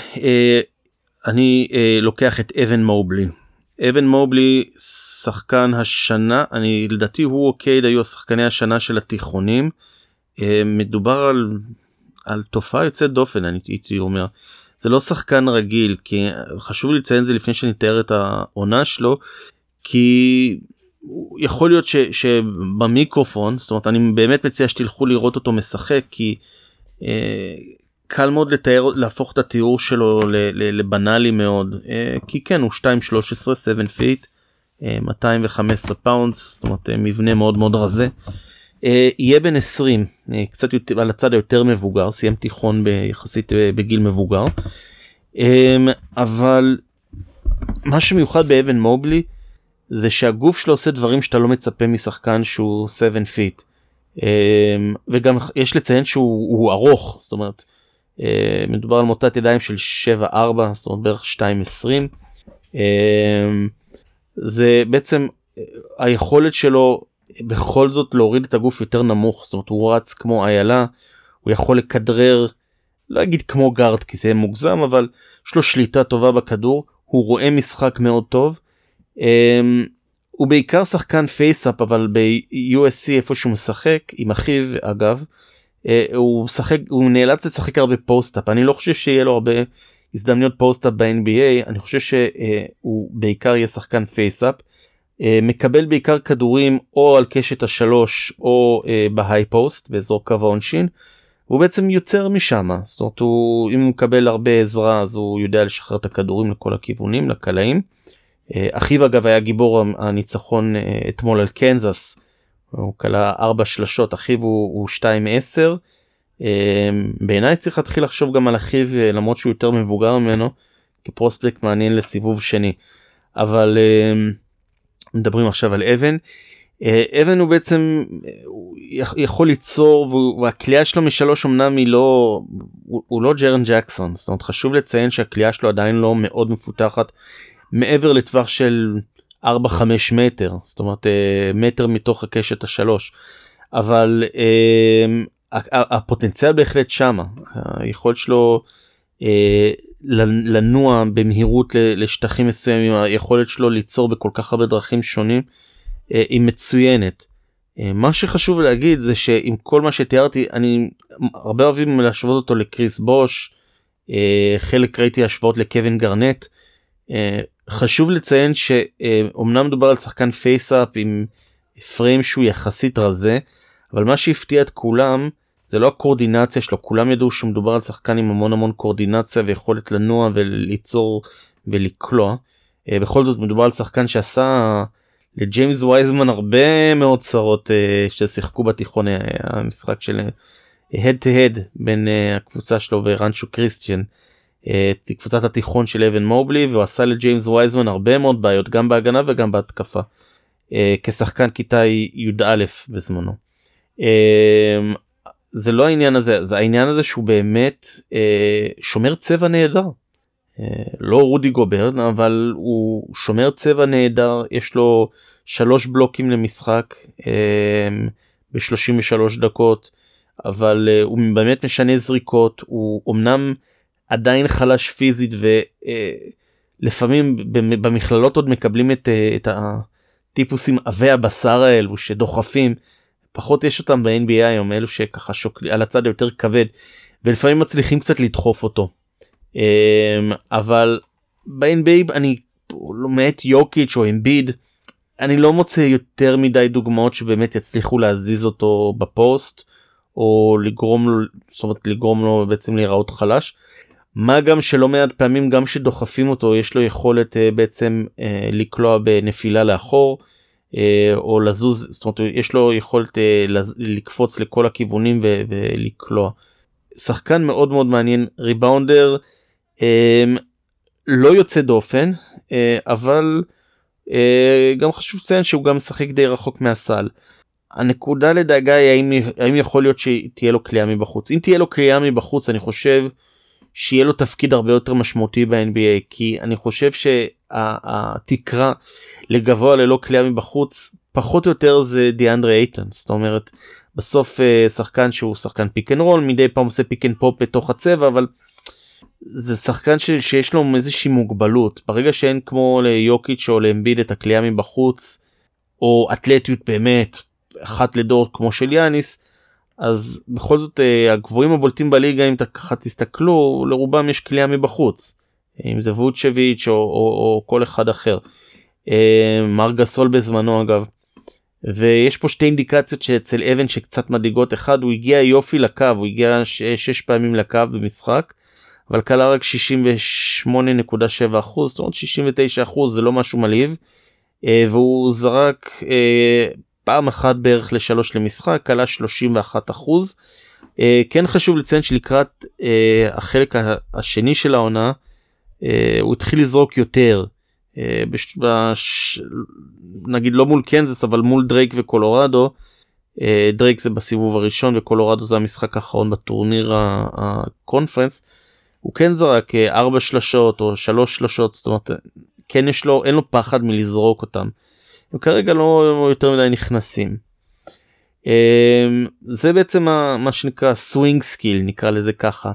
Speaker 1: אני לוקח את אבן מובלי. אבן מובלי שחקן השנה אני לדעתי הוא וקייד היו השחקני השנה של התיכונים. אה, מדובר על על תופעה יוצאת דופן אני הייתי אומר. זה לא שחקן רגיל כי חשוב לציין זה לפני שאני אתאר את העונה שלו כי יכול להיות ש, שבמיקרופון זאת אומרת אני באמת מציע שתלכו לראות אותו משחק כי אה, קל מאוד לתאר להפוך את התיאור שלו לבנאלי מאוד אה, כי כן הוא 2.13 7 feet 215 pounds זאת אומרת אה, מבנה מאוד מאוד רזה. אה, יהיה בן 20 קצת יותר על הצד היותר מבוגר סיים תיכון ביחסית בגיל מבוגר אבל מה שמיוחד באבן מובלי זה שהגוף שלו עושה דברים שאתה לא מצפה משחקן שהוא 7 פיט. אמ, וגם יש לציין שהוא ארוך זאת אומרת אה, מדובר על מוטת ידיים של 7-4 זאת אומרת בערך 2-20. אמ, זה בעצם היכולת שלו בכל זאת להוריד את הגוף יותר נמוך זאת אומרת הוא רץ כמו איילה הוא יכול לכדרר לא אגיד כמו גארד כי זה מוגזם אבל יש לו שליטה טובה בכדור הוא רואה משחק מאוד טוב. Um, הוא בעיקר שחקן face-up אבל ב-USC איפה שהוא משחק עם אחיו אגב uh, הוא משחק הוא נאלץ לשחק הרבה post-up אני לא חושב שיהיה לו הרבה הזדמנויות post-up ב-NBA אני חושב שהוא בעיקר יהיה שחקן face-up. Uh, מקבל בעיקר כדורים או על קשת השלוש או uh, ב high post באזור קו העונשין. הוא בעצם יוצר משם זאת אומרת הוא אם הוא מקבל הרבה עזרה אז הוא יודע לשחרר את הכדורים לכל הכיוונים לקלעים. אה, אחיו אגב היה גיבור הניצחון אה, אתמול על קנזס. הוא כלה ארבע שלשות אחיו הוא, הוא 2-10. אה, בעיניי צריך להתחיל לחשוב גם על אחיו למרות שהוא יותר מבוגר ממנו כפרוספקט מעניין לסיבוב שני. אבל מדברים עכשיו על אבן. אבן הוא בעצם יכול ליצור והקליעה שלו משלוש אמנם היא לא הוא, הוא לא ג'רן ג'קסון זאת אומרת חשוב לציין שהקליעה שלו עדיין לא מאוד מפותחת מעבר לטווח של 4-5 מטר זאת אומרת אה, מטר מתוך הקשת השלוש אבל אה, הפוטנציאל בהחלט שמה היכולת שלו אה, לנוע במהירות לשטחים מסוימים היכולת שלו ליצור בכל כך הרבה דרכים שונים היא מצוינת. מה שחשוב להגיד זה שעם כל מה שתיארתי אני הרבה אוהבים להשוות אותו לקריס בוש חלק ראיתי השוואות לקווין גארנט חשוב לציין שאומנם מדובר על שחקן face-up עם frame שהוא יחסית רזה אבל מה שהפתיע את כולם זה לא הקורדינציה שלו כולם ידעו שמדובר על שחקן עם המון המון קורדינציה ויכולת לנוע וליצור ולקלוע. אה, בכל זאת מדובר על שחקן שעשה לג'יימס וייזמן הרבה מאוד צרות אה, ששיחקו בתיכון אה, המשחק של הד טו הד בין הקבוצה שלו ורנצ'ו כריסטיאן. את קבוצת התיכון של אבן מובלי והוא עשה לג'יימס וייזמן הרבה מאוד בעיות גם בהגנה וגם בהתקפה אה, כשחקן כיתה י"א בזמנו. אה, זה לא העניין הזה זה העניין הזה שהוא באמת אה, שומר צבע נהדר. לא רודי גוברן אבל הוא שומר צבע נהדר יש לו שלוש בלוקים למשחק ב-33 דקות אבל הוא באמת משנה זריקות הוא אמנם עדיין חלש פיזית ולפעמים במכללות עוד מקבלים את, אה, את הטיפוסים עבי הבשר האלו שדוחפים פחות יש אותם ב-NBA היום אלו שככה שוקלים על הצד היותר כבד ולפעמים מצליחים קצת לדחוף אותו. אמ, אבל ב-NBA אני למעט יוקיץ' או אמביד אני לא מוצא יותר מדי דוגמאות שבאמת יצליחו להזיז אותו בפוסט או לגרום לו זאת אומרת לגרום לו בעצם להיראות חלש. מה גם שלא מעט פעמים גם שדוחפים אותו יש לו יכולת uh, בעצם uh, לקלוע בנפילה לאחור uh, או לזוז זאת אומרת יש לו יכולת uh, לקפוץ לכל הכיוונים ולקלוע. שחקן מאוד מאוד מעניין ריבאונדר um, לא יוצא דופן uh, אבל uh, גם חשוב לציין שהוא גם משחק די רחוק מהסל. הנקודה לדאגה היא האם, האם יכול להיות שתהיה לו קליעה מבחוץ אם תהיה לו קליעה מבחוץ אני חושב. שיהיה לו תפקיד הרבה יותר משמעותי ב-NBA כי אני חושב שהתקרה לגבוה ללא קליעה מבחוץ פחות או יותר זה דיאנדרי אייטון. זאת אומרת בסוף אה, שחקן שהוא שחקן pick and roll מדי פעם עושה pick and pop בתוך הצבע אבל זה שחקן ש, שיש לו איזושהי מוגבלות. ברגע שאין כמו ליוקיץ' או לאמביד את הקליעה מבחוץ או אתלטיות באמת אחת לדור כמו של יאניס אז בכל זאת אה, הגבוהים הבולטים בליגה אם אתה ככה תסתכלו לרובם יש כליאה מבחוץ אם זה ווצ'ביץ' או, או, או כל אחד אחר. אה, מר גסול בזמנו אגב. ויש פה שתי אינדיקציות שאצל אבן שקצת מדאיגות אחד הוא הגיע יופי לקו הוא הגיע שש פעמים לקו במשחק אבל כלה רק 68.7 אחוז זאת אומרת 69 אחוז זה לא משהו מלהיב אה, והוא זרק פעם אחת בערך לשלוש למשחק עלה 31 אחוז. Uh, כן חשוב לציין שלקראת uh, החלק השני של העונה uh, הוא התחיל לזרוק יותר בש... בש... נגיד לא מול קנזס אבל מול דרייק וקולורדו. דרייק זה בסיבוב הראשון וקולורדו זה המשחק האחרון בטורניר ה conference. הוא כן זרק ארבע שלשות או שלוש שלשות זאת אומרת כן יש לו אין לו פחד מלזרוק אותם. הם כרגע לא יותר מדי נכנסים. אמ, זה בעצם מה שנקרא swing skill נקרא לזה ככה.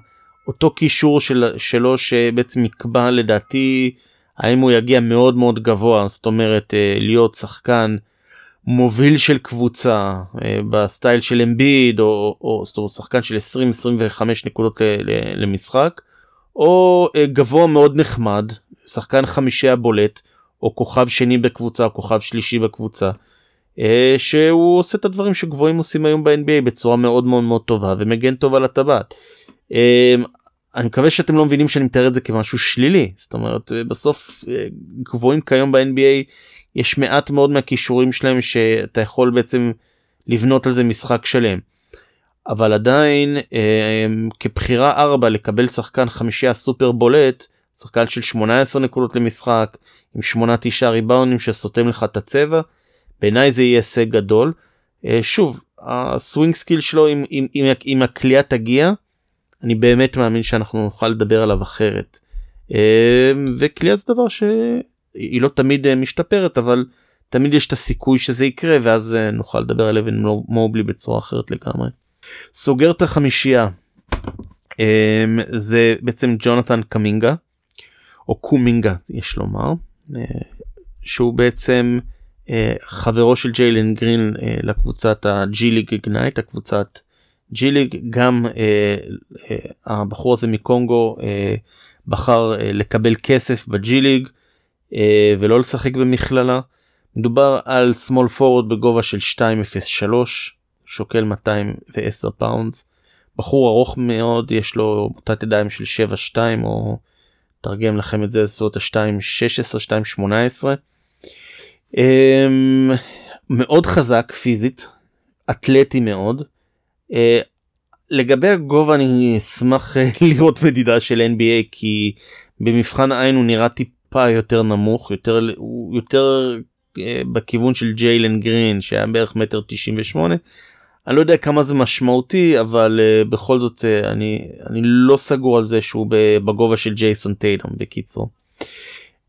Speaker 1: אותו כישור של, שלו שבעצם יקבע לדעתי האם הוא יגיע מאוד מאוד גבוה זאת אומרת אה, להיות שחקן מוביל של קבוצה אה, בסטייל של אמביד או, או זאת אומרת שחקן של 20-25 נקודות למשחק או אה, גבוה מאוד נחמד שחקן חמישי הבולט או כוכב שני בקבוצה או כוכב שלישי בקבוצה אה, שהוא עושה את הדברים שגבוהים עושים היום ב-NBA בצורה מאוד מאוד מאוד טובה ומגן טוב על הטבעת. אה, אני מקווה שאתם לא מבינים שאני מתאר את זה כמשהו שלילי זאת אומרת אה, בסוף גבוהים כיום ב-NBA יש מעט מאוד מהכישורים שלהם שאתה יכול בעצם לבנות על זה משחק שלם. אבל עדיין כבחירה 4 לקבל שחקן חמישייה סופר בולט שחקן של 18 נקודות למשחק עם 8-9 ריבאונים שסותם לך את הצבע בעיניי זה יהיה הישג גדול. אה, שוב ה swing skill שלו אם, אם, אם, אם הקליעה תגיע אני באמת מאמין שאנחנו נוכל לדבר עליו אחרת. אה, וקליעה זה דבר שהיא לא תמיד אה, משתפרת אבל תמיד יש את הסיכוי שזה יקרה ואז נוכל לדבר על אבן מובלי בצורה אחרת לגמרי. סוגר את החמישייה זה בעצם ג'ונתן קמינגה או קומינגה יש לומר שהוא בעצם אה, חברו של ג'יילן גרין אה, לקבוצת הג'י ליג איגנייט הקבוצת ג'י ליג גם אה, הבחור הזה מקונגו בחר לקבל כסף בג'י ליג ולא לשחק במכללה. מדובר על small forward בגובה של 203 שוקל 210 pounds בחור ארוך מאוד יש לו מוטת ידיים של 7-2 או תרגם לכם את זה זאת ה-2-16 2-18 Um, מאוד חזק פיזית, אתלטי מאוד. Uh, לגבי הגובה אני אשמח אה, לראות מדידה של NBA כי במבחן העין הוא נראה טיפה יותר נמוך יותר יותר uh, בכיוון של ג'יילן גרין שהיה בערך מטר 98. אני לא יודע כמה זה משמעותי אבל uh, בכל זאת uh, אני אני לא סגור על זה שהוא בגובה של ג'ייסון טיידום בקיצור.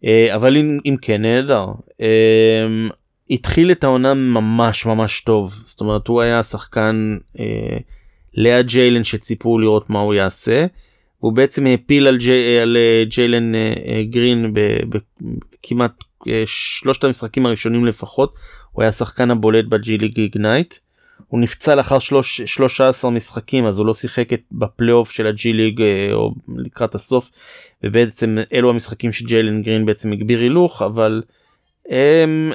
Speaker 1: אה, אבל אם, אם כן נהדר. אה, התחיל את העונה ממש ממש טוב זאת אומרת הוא היה שחקן אה, ליד ג'יילן שציפו לראות מה הוא יעשה. הוא בעצם האפיל על, ג'י, על ג'יילן גרין בכמעט שלושת המשחקים הראשונים לפחות הוא היה שחקן הבולט בג'י ליג איגנייט. הוא נפצע לאחר שלוש, 13 משחקים אז הוא לא שיחק בפלייאוף של הג'י ליג או לקראת הסוף ובעצם אלו המשחקים שג'יילן גרין בעצם הגביר הילוך אבל הם,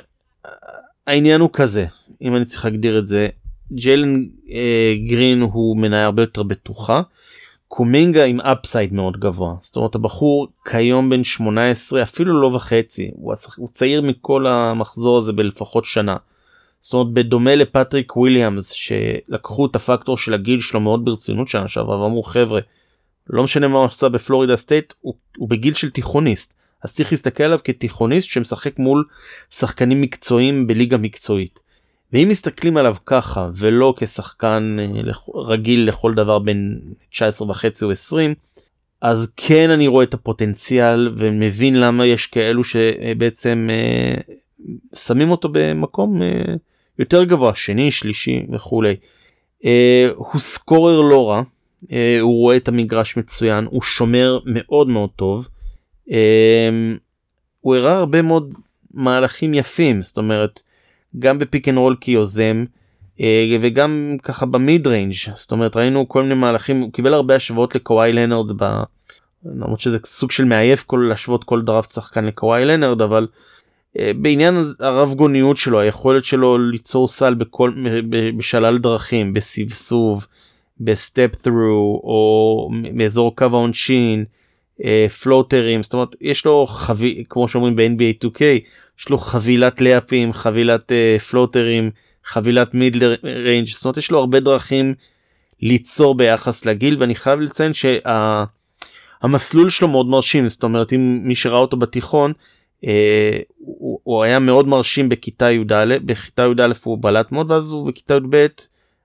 Speaker 1: העניין הוא כזה אם אני צריך להגדיר את זה ג'יילן אה, גרין הוא מניה הרבה יותר בטוחה. קומינגה עם upside מאוד גבוה זאת אומרת הבחור כיום בן 18 אפילו לא וחצי הוא, הוא צעיר מכל המחזור הזה בלפחות שנה. זאת אומרת בדומה לפטריק וויליאמס שלקחו את הפקטור של הגיל שלו מאוד ברצינות שנה שעברה ואמרו חבר'ה לא משנה מה הוא עשה בפלורידה סטייט הוא, הוא בגיל של תיכוניסט אז צריך להסתכל עליו כתיכוניסט שמשחק מול שחקנים מקצועיים בליגה מקצועית. ואם מסתכלים עליו ככה ולא כשחקן אה, רגיל לכל דבר בין 19 וחצי או 20 אז כן אני רואה את הפוטנציאל ומבין למה יש כאלו שבעצם אה, שמים אותו במקום אה, יותר גבוה שני שלישי וכולי. אה, הוא סקורר לא רע אה, הוא רואה את המגרש מצוין הוא שומר מאוד מאוד טוב. הוא הראה הרבה מאוד מהלכים יפים זאת אומרת גם ב pick and roll כיוזם וגם ככה ב mid range זאת אומרת ראינו כל מיני מהלכים הוא קיבל הרבה השוואות לקוואי לנרד ב... למרות שזה סוג של מעייף כל להשוות כל דראפט שחקן לקוואי לנרד אבל בעניין הרב גוניות שלו היכולת שלו ליצור סל בכל בשלל דרכים בסבסוב ב step through או מאזור קו העונשין פלוטרים זאת אומרת יש לו חבי כמו שאומרים ב-NBA 2K יש לו חבילת לייאפים חבילת פלוטרים חבילת mid range זאת אומרת יש לו הרבה דרכים ליצור ביחס לגיל ואני חייב לציין שהמסלול שה, שלו מאוד מרשים זאת אומרת אם מי שראה אותו בתיכון אה, הוא, הוא היה מאוד מרשים בכיתה י"א בכיתה י"א הוא בלט מאוד ואז הוא בכיתה י"ב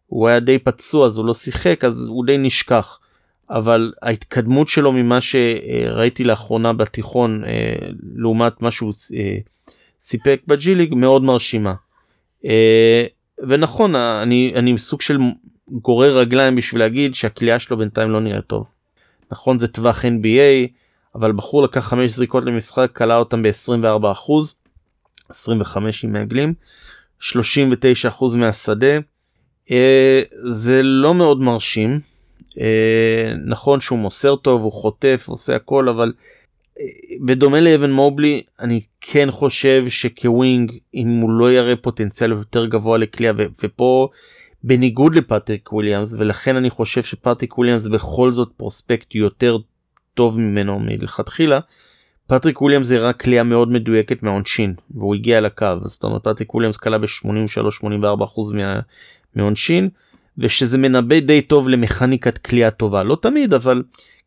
Speaker 1: הוא היה די פצוע אז הוא לא שיחק אז הוא די נשכח. אבל ההתקדמות שלו ממה שראיתי לאחרונה בתיכון אה, לעומת מה שהוא אה, סיפק בג'י ליג מאוד מרשימה. אה, ונכון אני אני סוג של גורר רגליים בשביל להגיד שהכלייה שלו בינתיים לא נראה טוב. נכון זה טווח NBA אבל בחור לקח 5 זריקות למשחק קלע אותם ב-24 אחוז 25 אם מעגלים 39 אחוז מהשדה. אה, זה לא מאוד מרשים. אה, נכון שהוא מוסר טוב הוא חוטף עושה הכל אבל אה, בדומה לאוון מובלי אני כן חושב שכ wing אם הוא לא יראה פוטנציאל יותר גבוה לקליעה ופה בניגוד לפטריק וויליאמס ולכן אני חושב שפטריק וויליאמס בכל זאת prospect יותר טוב ממנו מלכתחילה. פטריק וויליאמס זה רק קליעה מאוד מדויקת מהעונשין והוא הגיע לקו זאת אומרת פטריק וויליאמס קלע ב-83-84% מהעונשין ושזה מנבא די טוב למכניקת קליעה טובה לא תמיד אבל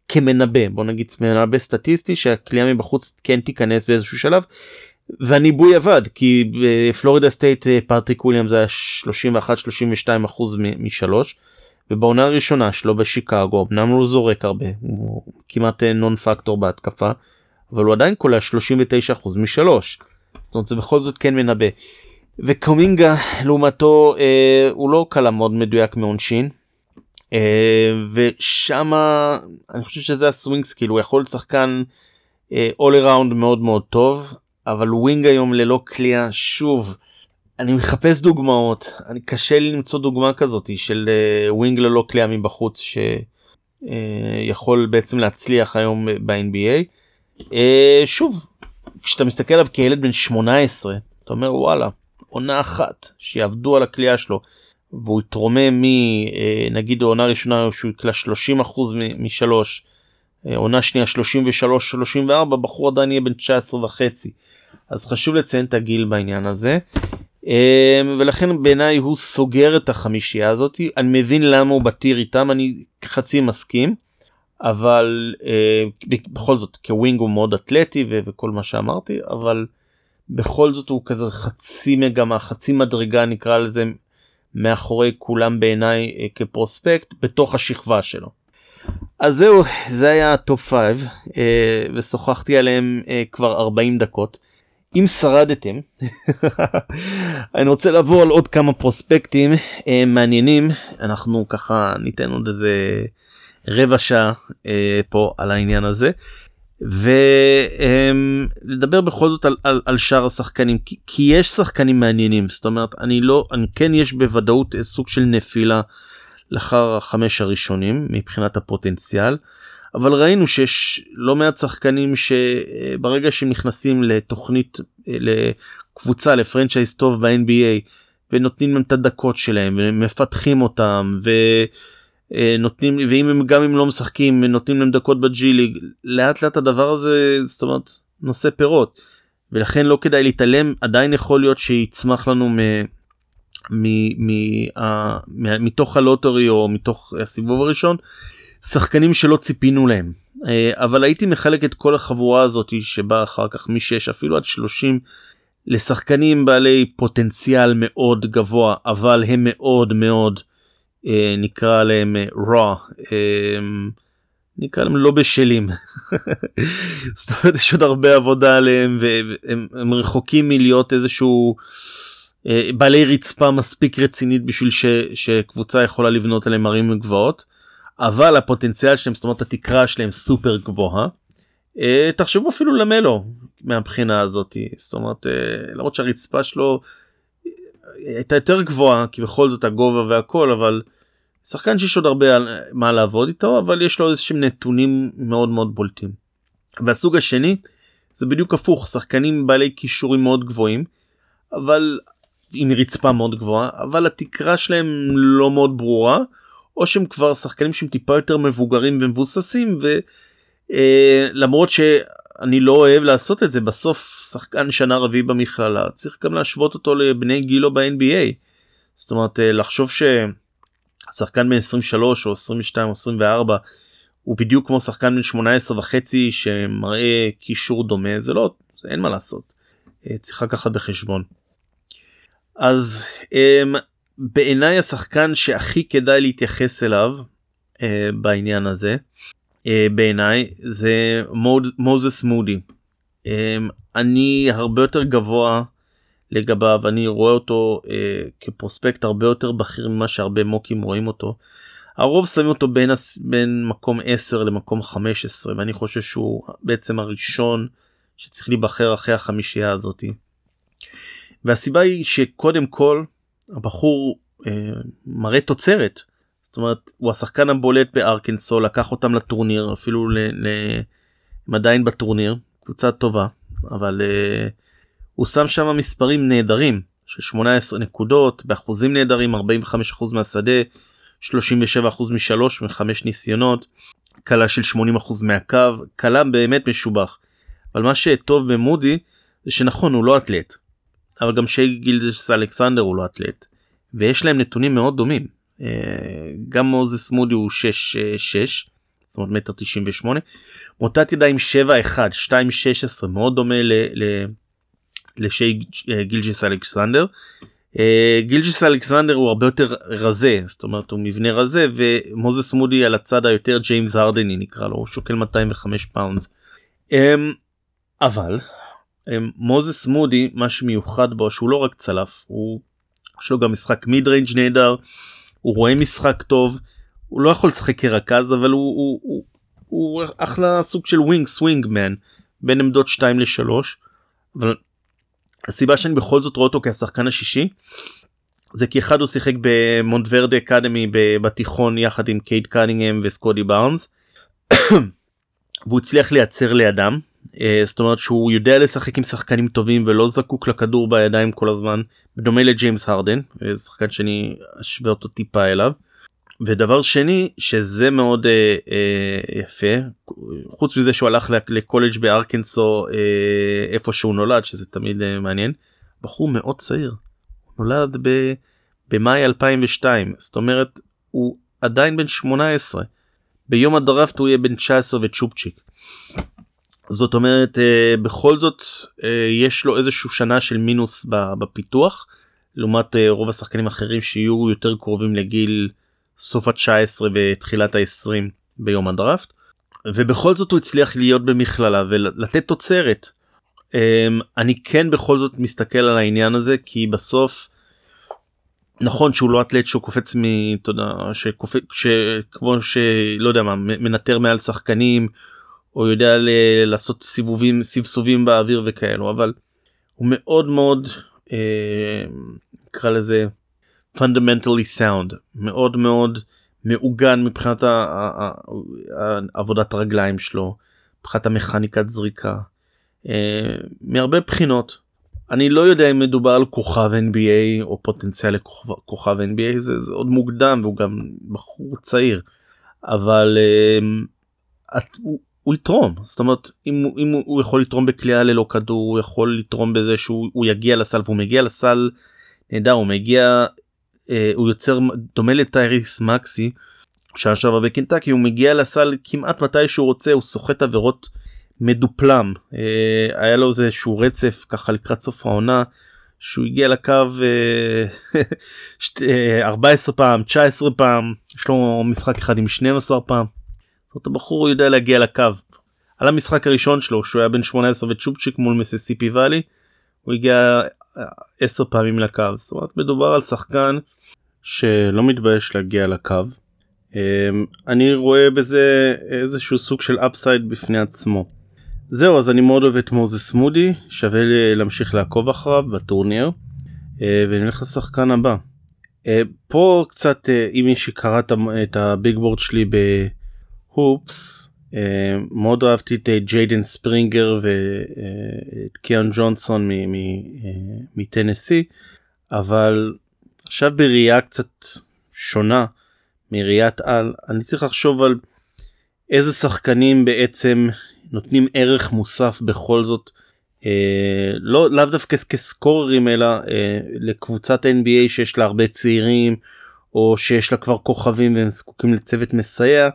Speaker 1: כמנבא בוא נגיד מנבא סטטיסטי שהקליעה מבחוץ כן תיכנס באיזשהו שלב והניבוי עבד כי בפלורידה סטייט אה, פטריק וויליאמס היה 31-32 אחוז משלוש ובעונה הראשונה שלו בשיקגו אמנם הוא זורק הרבה הוא כמעט נון אה, פקטור בהתקפה אבל הוא עדיין קולע 39 אחוז משלוש. זאת אומרת זה בכל זאת כן מנבא. וקומינגה לעומתו אה, הוא לא קלע מאוד מדויק מעונשין. אה, ושם אני חושב שזה ה swing skill הוא יכול להיות שחקן אה, all around מאוד מאוד טוב אבל wing היום ללא קליעה שוב אני מחפש דוגמאות אני קשה לי למצוא דוגמה כזאת של אה, wing ללא קליעה מבחוץ שיכול אה, בעצם להצליח היום ב-NBA. אה, שוב כשאתה מסתכל עליו כילד בן 18 אתה אומר וואלה עונה אחת שיעבדו על הקליעה שלו והוא יתרומם מנגיד העונה הראשונה שהוא יקלע 30 אחוז משלוש עונה שנייה 33 34 בחור עדיין יהיה בן 19 וחצי אז חשוב לציין את הגיל בעניין הזה. אמ, ולכן בעיניי הוא סוגר את החמישייה הזאת אני מבין למה הוא ב tier איתם אני חצי מסכים אבל אה, בכל זאת כ wing הוא מאוד אתלטי וכל מה שאמרתי אבל בכל זאת הוא כזה חצי מגמה חצי מדרגה נקרא לזה מאחורי כולם בעיניי אה, כ prospect בתוך השכבה שלו. אז זהו זה היה ה top 5 אה, ושוחחתי עליהם כבר 40 דקות. אם שרדתם אני רוצה לעבור על עוד כמה פרוספקטים אה, מעניינים. אנחנו ככה ניתן עוד איזה רבע שעה אה, פה על העניין הזה. ולדבר בכל זאת על, על, על שאר השחקנים כי, כי יש שחקנים מעניינים. זאת אומרת אני לא אני כן יש בוודאות סוג של נפילה לאחר החמש הראשונים מבחינת הפוטנציאל. אבל ראינו שיש לא מעט שחקנים שברגע שהם נכנסים לתוכנית לקבוצה לפרנצ'ייז טוב ב-NBA ונותנים להם את הדקות שלהם ומפתחים אותם ונותנים ואם הם גם אם לא משחקים נותנים להם דקות בג'י ליג לאט לאט הדבר הזה זאת אומרת נושא פירות. ולכן לא כדאי להתעלם עדיין יכול להיות שיצמח לנו מ... מ, מ, מ, מ, מתוך הלוטרי או מתוך הסיבוב הראשון שחקנים שלא ציפינו להם אה, אבל הייתי מחלק את כל החבורה הזאת שבאה אחר כך מ-6 אפילו עד 30 לשחקנים בעלי פוטנציאל מאוד גבוה אבל הם מאוד מאוד אה, נקרא להם אה, raw נקרא להם לא בשלים זאת אומרת יש עוד הרבה עבודה עליהם והם רחוקים מלהיות איזשהו בעלי רצפה מספיק רצינית בשביל ש, שקבוצה יכולה לבנות עליהם ערים גבוהות. אבל הפוטנציאל שלהם זאת אומרת התקרה שלהם סופר גבוהה. אה, תחשבו אפילו למלו מהבחינה הזאת זאת אומרת אה, למרות שהרצפה שלו אה, הייתה יותר גבוהה כי בכל זאת הגובה והכל אבל שחקן שיש עוד הרבה מה לעבוד איתו אבל יש לו איזשהם נתונים מאוד מאוד בולטים. והסוג השני זה בדיוק הפוך שחקנים בעלי כישורים מאוד גבוהים אבל עם רצפה מאוד גבוהה אבל התקרה שלהם לא מאוד ברורה או שהם כבר שחקנים שהם טיפה יותר מבוגרים ומבוססים ולמרות אה, שאני לא אוהב לעשות את זה בסוף שחקן שנה רביעי במכללה צריך גם להשוות אותו לבני גילו ב-NBA. זאת אומרת אה, לחשוב ששחקן בן 23 או 22 או 24 הוא בדיוק כמו שחקן בן 18 וחצי שמראה קישור דומה זה לא אין מה לעשות. אה, צריך לקחת בחשבון. אז אמ, בעיניי השחקן שהכי כדאי להתייחס אליו אה, בעניין הזה אה, בעיניי זה מוזס מודי. אמ, אני הרבה יותר גבוה לגביו אני רואה אותו כפרוספקט הרבה יותר בכיר ממה שהרבה מוקים רואים אותו. הרוב שמים אותו בין, בין מקום 10 למקום 15 ואני חושב שהוא בעצם הראשון שצריך להיבחר אחרי החמישייה הזאתי. והסיבה היא שקודם כל הבחור אה, מראה תוצרת. זאת אומרת הוא השחקן הבולט בארקנסו לקח אותם לטורניר אפילו ל, ל, הם עדיין בטורניר קבוצה טובה אבל אה, הוא שם שם מספרים נהדרים של 18 נקודות באחוזים נהדרים 45% מהשדה 37% משלוש מחמש ניסיונות קלה של 80% מהקו קלה באמת משובח. אבל מה שטוב במודי זה שנכון הוא לא אתלט אבל גם שי גילדס אלכסנדר הוא לא אתלט ויש להם נתונים מאוד דומים אה, גם מוזס מודי הוא 6 6 זאת אומרת מטר 98 מוטת ידיים 7 1 2 16 מאוד דומה ל, ל, לשיי אה, גילג'ס אלכסנדר. אה, גילג'ס אלכסנדר הוא הרבה יותר רזה זאת אומרת הוא מבנה רזה ומוזס מודי על הצד היותר ג'יימס הרדני נקרא לו הוא שוקל 205 pounds. אבל מוזס מודי מה שמיוחד בו שהוא לא רק צלף הוא יש לו גם משחק mid range נהדר הוא רואה משחק טוב הוא לא יכול לשחק כרכז אבל הוא, הוא, הוא, הוא אחלה סוג של wing swing man בין עמדות 2 ל-3 אבל הסיבה שאני בכל זאת רואה אותו כשחקן השישי זה כי אחד הוא שיחק במונטוורדה אקדמי בתיכון יחד עם קייט קנינגהם וסקוטי בארנס והוא הצליח לייצר לידם. אה, זאת אומרת שהוא יודע לשחק עם שחקנים טובים ולא זקוק לכדור בידיים כל הזמן בדומה לג'יימס הרדן שחקן שאני אשווה אותו טיפה אליו. ודבר שני שזה מאוד אה, אה, יפה חוץ מזה שהוא הלך לקולג' בארקנסו אה, איפה שהוא נולד שזה תמיד אה, מעניין בחור מאוד צעיר נולד ב, במאי 2002 זאת אומרת הוא עדיין בן 18 ביום הדראפט הוא יהיה בן 19 וצ'ופצ'יק. זאת אומרת אה, בכל זאת אה, יש לו איזשהו שנה של מינוס בפיתוח לעומת אה, רוב השחקנים האחרים שיהיו יותר קרובים לגיל סוף ה-19 ותחילת ה-20 ביום הדראפט ובכל זאת הוא הצליח להיות במכללה ולתת תוצרת. אני כן בכל זאת מסתכל על העניין הזה כי בסוף נכון שהוא לא אתלט שהוא קופץ מ... אתה יודע, שקופץ, כמו שלא יודע מה מנטר מעל שחקנים או יודע ל- לעשות סיבובים סבסובים באוויר וכאלו אבל הוא מאוד מאוד אה, נקרא אה, לזה fundamentally sound מאוד מאוד מעוגן מבחינת ה- ה- ה- עבודת הרגליים שלו מבחינת המכניקת זריקה אה, מהרבה בחינות. אני לא יודע אם מדובר על כוכב NBA או פוטנציאל לכוכב NBA זה, זה עוד מוקדם והוא גם בחור צעיר אבל uh, את, הוא, הוא יתרום זאת אומרת אם, אם הוא, יכול לתרום בכלייה ללא כדור הוא יכול לתרום בזה שהוא יגיע לסל והוא מגיע לסל נהדר הוא מגיע אה, הוא יוצר דומה לטייריס מקסי שעה שעברה בקינטקי הוא מגיע לסל כמעט מתי שהוא רוצה הוא סוחט עבירות מדופלם אה, היה לו איזה שהוא רצף ככה לקראת סוף העונה שהוא הגיע לקו אה, 14 אה, פעם 19 פעם יש לו משחק אחד עם 12 פעם. זאת הבחור יודע להגיע לקו. על המשחק הראשון שלו שהוא היה בן 18 וצ'ופצ'יק מול מסיסיפי ואלי הוא הגיע 10 פעמים לקו זאת אומרת מדובר על שחקן שלא מתבייש להגיע לקו. אני רואה בזה איזשהו סוג של אפסייד בפני עצמו. זהו אז אני מאוד אוהב את מוזס מודי שווה להמשיך לעקוב אחריו בטורניר אה, ונלך לשחקן הבא. אה, פה קצת אה, אם מי שקרא את הביג בורד שלי בהופס מאוד אהבתי את ג'יידן ספרינגר ואת קיאן ג'ונסון מטנסי אבל עכשיו בראייה קצת שונה מראיית על אני צריך לחשוב על איזה שחקנים בעצם נותנים ערך מוסף בכל זאת אה, לא לאו דווקא כסקוררים אלא אה, לקבוצת NBA שיש לה הרבה צעירים או שיש לה כבר כוכבים והם זקוקים לצוות מסייע אה,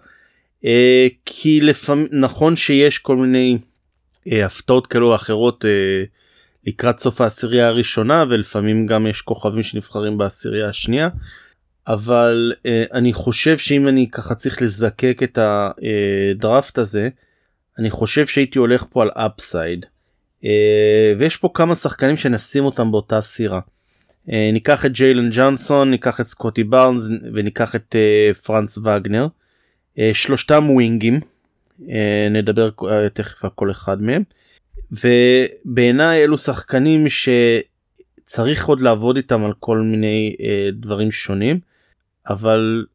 Speaker 1: כי לפעמים נכון שיש כל מיני הפתעות כאלו או אחרות לקראת סוף העשירייה הראשונה ולפעמים גם יש כוכבים שנבחרים בעשירייה השנייה. אבל אני חושב שאם אני ככה צריך לזקק את הדראפט הזה אני חושב שהייתי הולך פה על אפסייד. ויש פה כמה שחקנים שנשים אותם באותה סירה. אה, ניקח את ג'יילן ג'ונסון ניקח את סקוטי בארנס וניקח את uh, פרנס וגנר uh, שלושתם ווינגים. uh, נדבר uh, תכף על כל אחד מהם. ובעיניי אלו שחקנים שצריך עוד לעבוד איתם על כל מיני דברים שונים אבל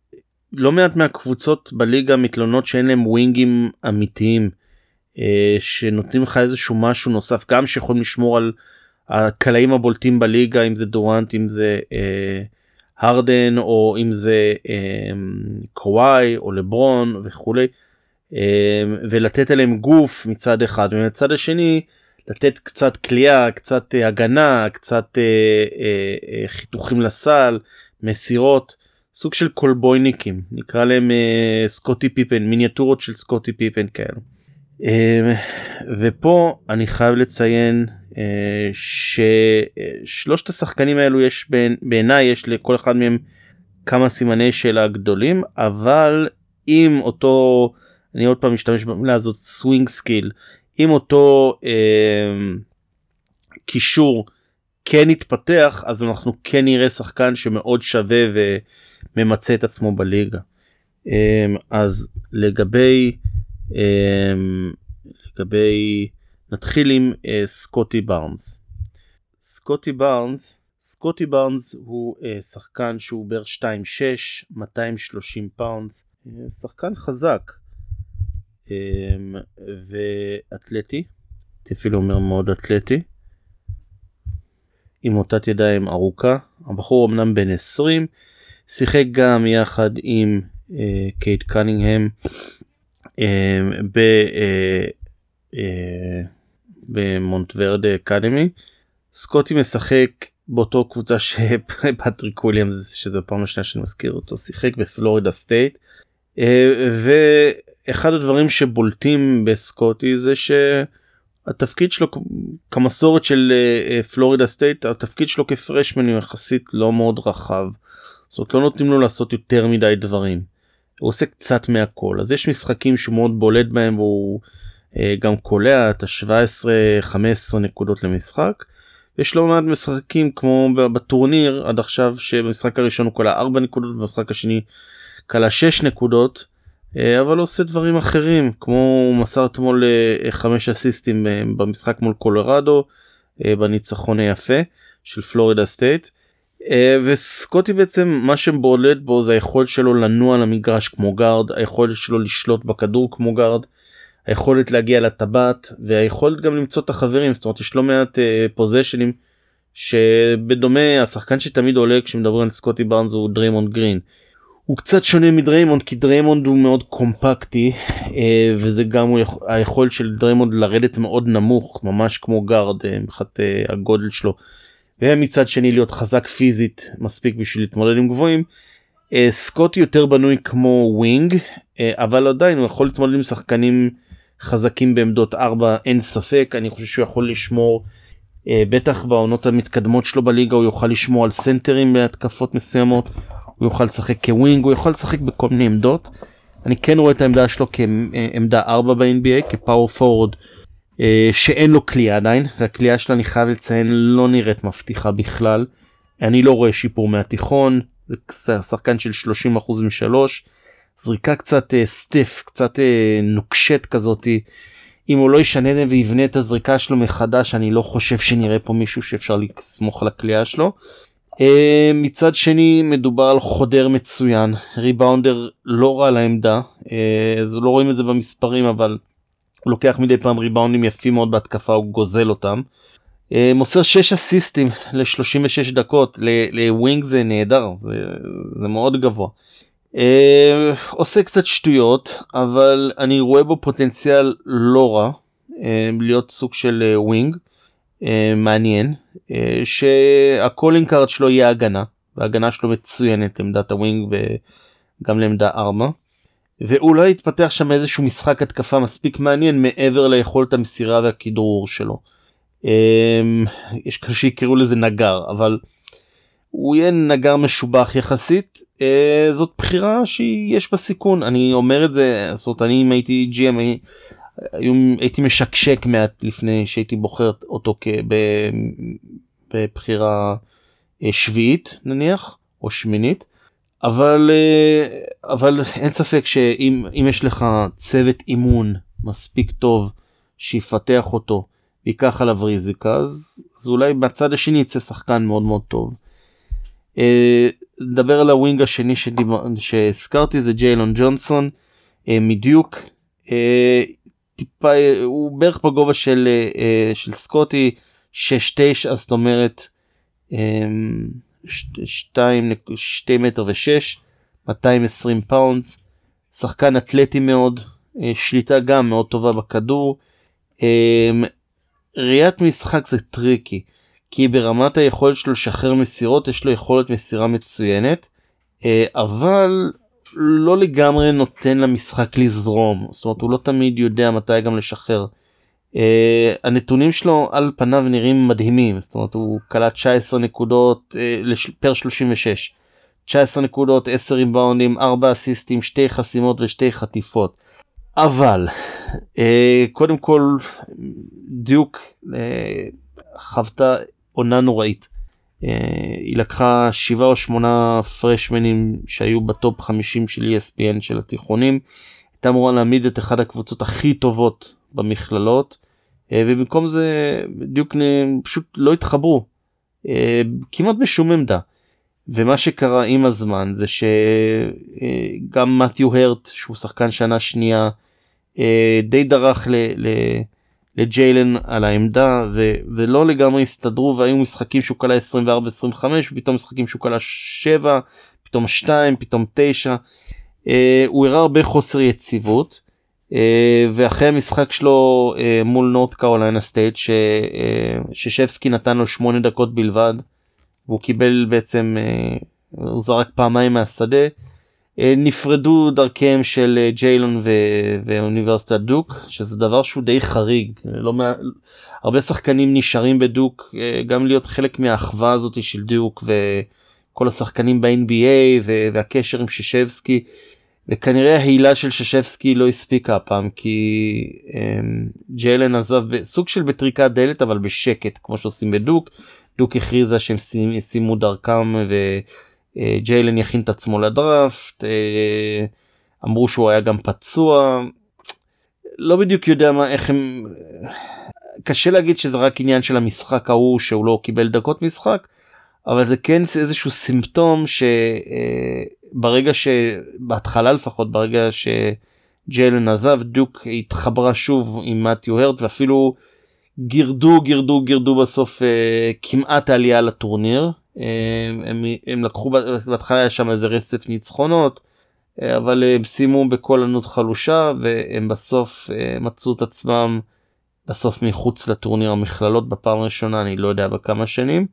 Speaker 1: לא מעט מהקבוצות בליגה מתלונות שאין להם ווינגים אמיתיים שנותנים לך איזשהו משהו נוסף גם שיכולים לשמור על הקלעים הבולטים בליגה אם זה דורנט אם זה אה, הרדן או אם זה אה, קוואי או לברון וכולי אה, ולתת עליהם גוף מצד אחד ומצד השני לתת קצת כליאה קצת אה, הגנה קצת אה, אה, חיתוכים לסל מסירות סוג של קולבויניקים נקרא להם סקוטי פיפן מיניאטורות של סקוטי פיפן כאלה. אה, ופה אני חייב לציין ששלושת השחקנים האלו יש בעיניי יש לכל אחד מהם כמה סימני שאלה גדולים אבל אם אותו אני עוד פעם משתמש במילה הזאת swing skill אם אותו אה, כישור כן יתפתח אז אנחנו כן נראה שחקן שמאוד שווה וממצה את עצמו בליגה. אה, אז לגבי אה, לגבי נתחיל עם אה, סקוטי בארנס. סקוטי בארנס סקוטי בארנס הוא אה, שחקן שהוא בערך 2.6 230 pounds אה, שחקן חזק um, ואתלטי אפילו אומר מאוד אתלטי עם מוטת ידיים ארוכה הבחור אמנם בן 20 שיחק גם יחד עם אה, קייד קנינגהם אה, ב... אה, במונטוורד אקדמי. סקוטי משחק באותו קבוצה שפטריק וויליאמס שזה פעם השנייה שאני מזכיר אותו שיחק בפלורידה סטייט. אה, ואחד הדברים שבולטים בסקוטי זה שהתפקיד שלו כמסורת של אה, פלורידה סטייט התפקיד שלו כ freshman הוא יחסית לא מאוד רחב. זאת אומרת לא נותנים לו לעשות יותר מדי דברים. הוא עושה קצת מהכל אז יש משחקים שהוא מאוד בולט בהם והוא אה, גם קולע את ה-17-15 נקודות למשחק. יש לא מעט משחקים כמו בטורניר עד עכשיו שבמשחק הראשון הוא קולע 4 נקודות במשחק השני קלע 6 נקודות אה, אבל עושה דברים אחרים כמו הוא מסר אתמול 5 אה, אסיסטים במשחק מול קולורדו בניצחון היפה של פלורידה סטייט. וסקוטי בעצם מה שבולט בו זה היכולת שלו לנוע במגרש כמו גארד היכולת שלו לשלוט בכדור כמו גארד היכולת להגיע לטבעת והיכולת גם למצוא את החברים זאת אומרת יש לא מעט פוזיישנים אה, שבדומה השחקן שתמיד עולה כשמדברים על סקוטי בארנס הוא דריימונד גרין. הוא קצת שונה מדריימונד כי דריימונד הוא מאוד קומפקטי אה, וזה גם הוא יכול, היכולת של דריימונד לרדת מאוד נמוך ממש כמו גארד אה, מבחינת אה, הגודל שלו. ומצד שני להיות חזק פיזית מספיק בשביל להתמודד עם גבוהים. סקוטי יותר בנוי כמו wing אבל עדיין הוא יכול להתמודד עם שחקנים חזקים בעמדות 4 אין ספק אני חושב שהוא יכול לשמור אה, בטח בעונות המתקדמות שלו בליגה הוא יוכל לשמור על סנטרים בהתקפות מסוימות הוא יוכל לשחק כ wing הוא יכול לשחק בכל מיני עמדות. אני כן רואה את העמדה שלו כעמדה 4 ב-NBA כפאור פורוד אה, שאין לו כליאה עדיין והכליאה שלו אני חייב לציין לא נראית מבטיחה בכלל. אני לא רואה שיפור מהתיכון זה שחקן של 30% משלוש. זריקה קצת סטיף uh, קצת uh, נוקשת כזאתי אם הוא לא ישנה ויבנה את הזריקה שלו מחדש אני לא חושב שנראה פה מישהו שאפשר לסמוך על הכלייה שלו. Uh, מצד שני מדובר על חודר מצוין rebounder לא רע לעמדה אז לא רואים את זה במספרים אבל הוא לוקח מדי פעם ריבאונדים יפים מאוד בהתקפה הוא גוזל אותם. מוסר 6 אסיסטים ל-36 דקות ל wing זה נהדר זה, זה מאוד גבוה. אה, עושה קצת שטויות אבל אני רואה בו פוטנציאל לא רע אה, להיות סוג של wing אה, אה, מעניין אה, שה calling card שלו יהיה הגנה והגנה שלו מצוינת לעמדת ה wing וגם לעמדה 4. ואולי יתפתח שם איזשהו משחק התקפה מספיק מעניין מעבר ליכולת המסירה והכדרור שלו. יש כאלה שיקראו לזה נגר אבל הוא יהיה נגר משובח יחסית אה, זאת בחירה שיש בה סיכון אני אומר את זה זאת אני אם הייתי GM הייתי משקשק מעט לפני שהייתי בוחר אותו בבחירה אה, שביעית נניח או שמינית אבל אה, אבל אין ספק שאם יש לך צוות אימון מספיק טוב שיפתח אותו ייקח עליו ריזיקה אז, אז אולי בצד השני יצא שחקן מאוד מאוד טוב. אה, נדבר על הווינג השני שהזכרתי זה ג'יילון ג'ונסון מדיוק. טיפה הוא בערך בגובה של של סקוטי 6-9 זאת אומרת 2 מטר ו-6 220 פאונדס. שחקן אתלטי מאוד אה, שליטה גם מאוד טובה בכדור. אה, ראיית משחק זה טריקי כי ברמת היכולת שלו לשחרר מסירות יש לו יכולת מסירה מצוינת אה, אבל לא לגמרי נותן למשחק לזרום. זאת אומרת הוא לא תמיד יודע מתי גם לשחרר. Uh, הנתונים שלו על פניו נראים מדהימים. זאת אומרת הוא קלט 19 נקודות uh, פר 36 19 נקודות 10 ריבאונדים 4 אסיסטים 2 חסימות ו2 חטיפות. אבל קודם כל דיוק חוותה עונה נוראית. Uh, היא לקחה 7 או 8 פרשמנים שהיו בטופ 50 של ESPN של התיכונים. הייתה אמורה להעמיד את אחת הקבוצות הכי טובות במכללות אה, ובמקום זה בדיוק פשוט לא התחברו אה, כמעט בשום עמדה. ומה שקרה עם הזמן זה שגם מתיו הרט שהוא שחקן שנה שנייה אה, די דרך לג'יילן על העמדה ו, ולא לגמרי הסתדרו והיו משחקים שהוא קלה 24-25 ופתאום משחקים שהוא קלה 7 פתאום 2 פתאום 9 הוא הראה הרבה חוסר יציבות. אה, ואחרי המשחק שלו אה, מול נורת קרוליינה סטייט ששפסקי נתן לו 8 דקות בלבד והוא קיבל בעצם אה, הוא זרק פעמיים מהשדה נפרדו דרכיהם של ג'יילון ואוניברסיטת דוק שזה דבר שהוא די חריג לא מה... הרבה שחקנים נשארים בדוק גם להיות חלק מהאחווה הזאת של דוק וכל השחקנים ב-NBA והקשר עם ששבסקי. וכנראה ההילה של ששבסקי לא הספיקה הפעם כי אמ, ג'יילן עזב בסוג של בטריקת דלת אבל בשקט כמו שעושים בדוק. דוק הכריזה שהם סיימו דרכם וג'יילן יכין את עצמו לדראפט. אה, אמרו שהוא היה גם פצוע. לא בדיוק יודע מה איך הם קשה להגיד שזה רק עניין של המשחק ההוא שהוא לא קיבל דקות משחק אבל זה כן איזשהו סימפטום ש... אה, שבהתחלה לפחות ברגע שג'יילן עזב דוק התחברה שוב עם מתיו הרט ואפילו גירדו גירדו גירדו בסוף אה, כמעט עלייה לטורניר אה, הם, הם לקחו בהתחלה היה שם איזה רצף ניצחונות אה, אבל הם סיימו בקול ענות חלושה והם בסוף אה, מצאו את עצמם בסוף מחוץ לטורניר המכללות בפעם הראשונה אני לא יודע בכמה שנים.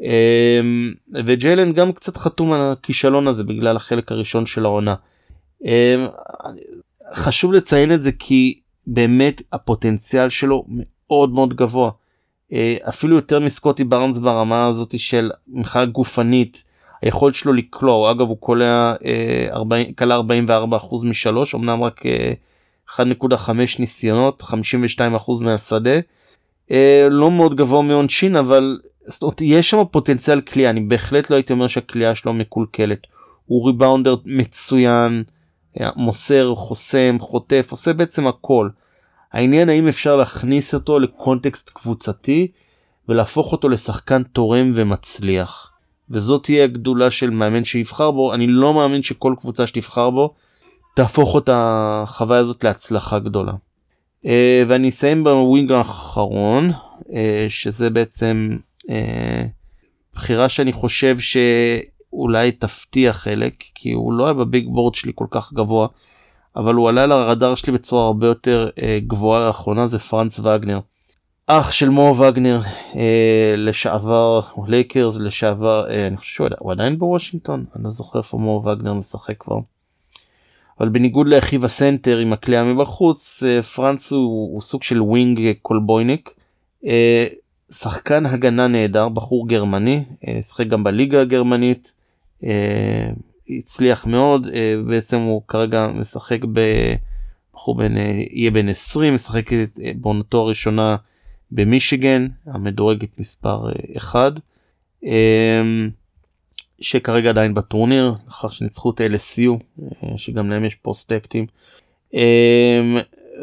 Speaker 1: אמ, וג'יילן גם קצת חתום על הכישלון הזה בגלל החלק הראשון של העונה. אמ, חשוב לציין את זה כי באמת הפוטנציאל שלו מאוד מאוד גבוה. אה, אפילו יותר מסקוטי בארנס ברמה הזאת של מבחינה גופנית היכולת שלו לקלוע אגב הוא קולע אה, קלע 44% משלוש אמנם רק 1.5 אה, ניסיונות 52% מהשדה. לא מאוד גבוה מעונשין אבל זאת אומרת יש שם פוטנציאל כליאה אני בהחלט לא הייתי אומר שהכליאה שלו מקולקלת הוא ריבאונדר מצוין מוסר חוסם חוטף עושה בעצם הכל. העניין האם אפשר להכניס אותו לקונטקסט קבוצתי ולהפוך אותו לשחקן תורם ומצליח. וזאת תהיה הגדולה של מאמן שיבחר בו אני לא מאמין שכל קבוצה שתבחר בו תהפוך את החוויה הזאת להצלחה גדולה. אה, ואני אסיים ב wing האחרון אה, שזה בעצם אה, בחירה שאני חושב שאולי תפתיע חלק כי הוא לא היה ב big board שלי כל כך גבוה אבל הוא עלה לרדאר שלי בצורה הרבה יותר אה, גבוהה לאחרונה זה פרנץ וגנר. אח של מו וגנר אה, לשעבר לייקרס לשעבר אה, אני חושב שהוא עדיין בוושינגטון אני לא זוכר איפה מו וגנר משחק כבר. אבל בניגוד לאחיו הסנטר עם הקליעה מבחוץ פרנץ הוא, הוא סוג של wing קולבויניק. שחקן הגנה נהדר בחור גרמני שחק גם בליגה הגרמנית הצליח מאוד בעצם הוא כרגע משחק בחור בן יהיה בן 20 משחק בעונתו הראשונה במישיגן המדורגת מספר 1 אמ, שכרגע עדיין בטורניר אחר שניצחו את LSU שגם להם יש פרוספקטים. אמ,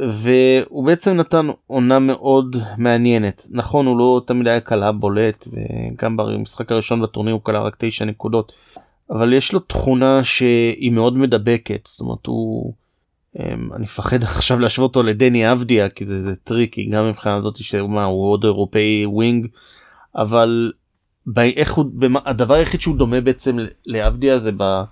Speaker 1: והוא בעצם נתן עונה מאוד מעניינת. נכון הוא לא תמיד היה קלה בולט וגם במשחק הראשון בטורניר הוא קלה רק 9 נקודות אבל יש לו תכונה שהיא מאוד מדבקת זאת אומרת הוא. אמ, אני מפחד עכשיו להשוות אותו לדני אבדיה כי זה, זה טריקי גם מבחינה זאת שמה הוא עוד אירופאי wing אבל באיך הוא הדבר היחיד שהוא דומה בעצם לאבדיה זה ב,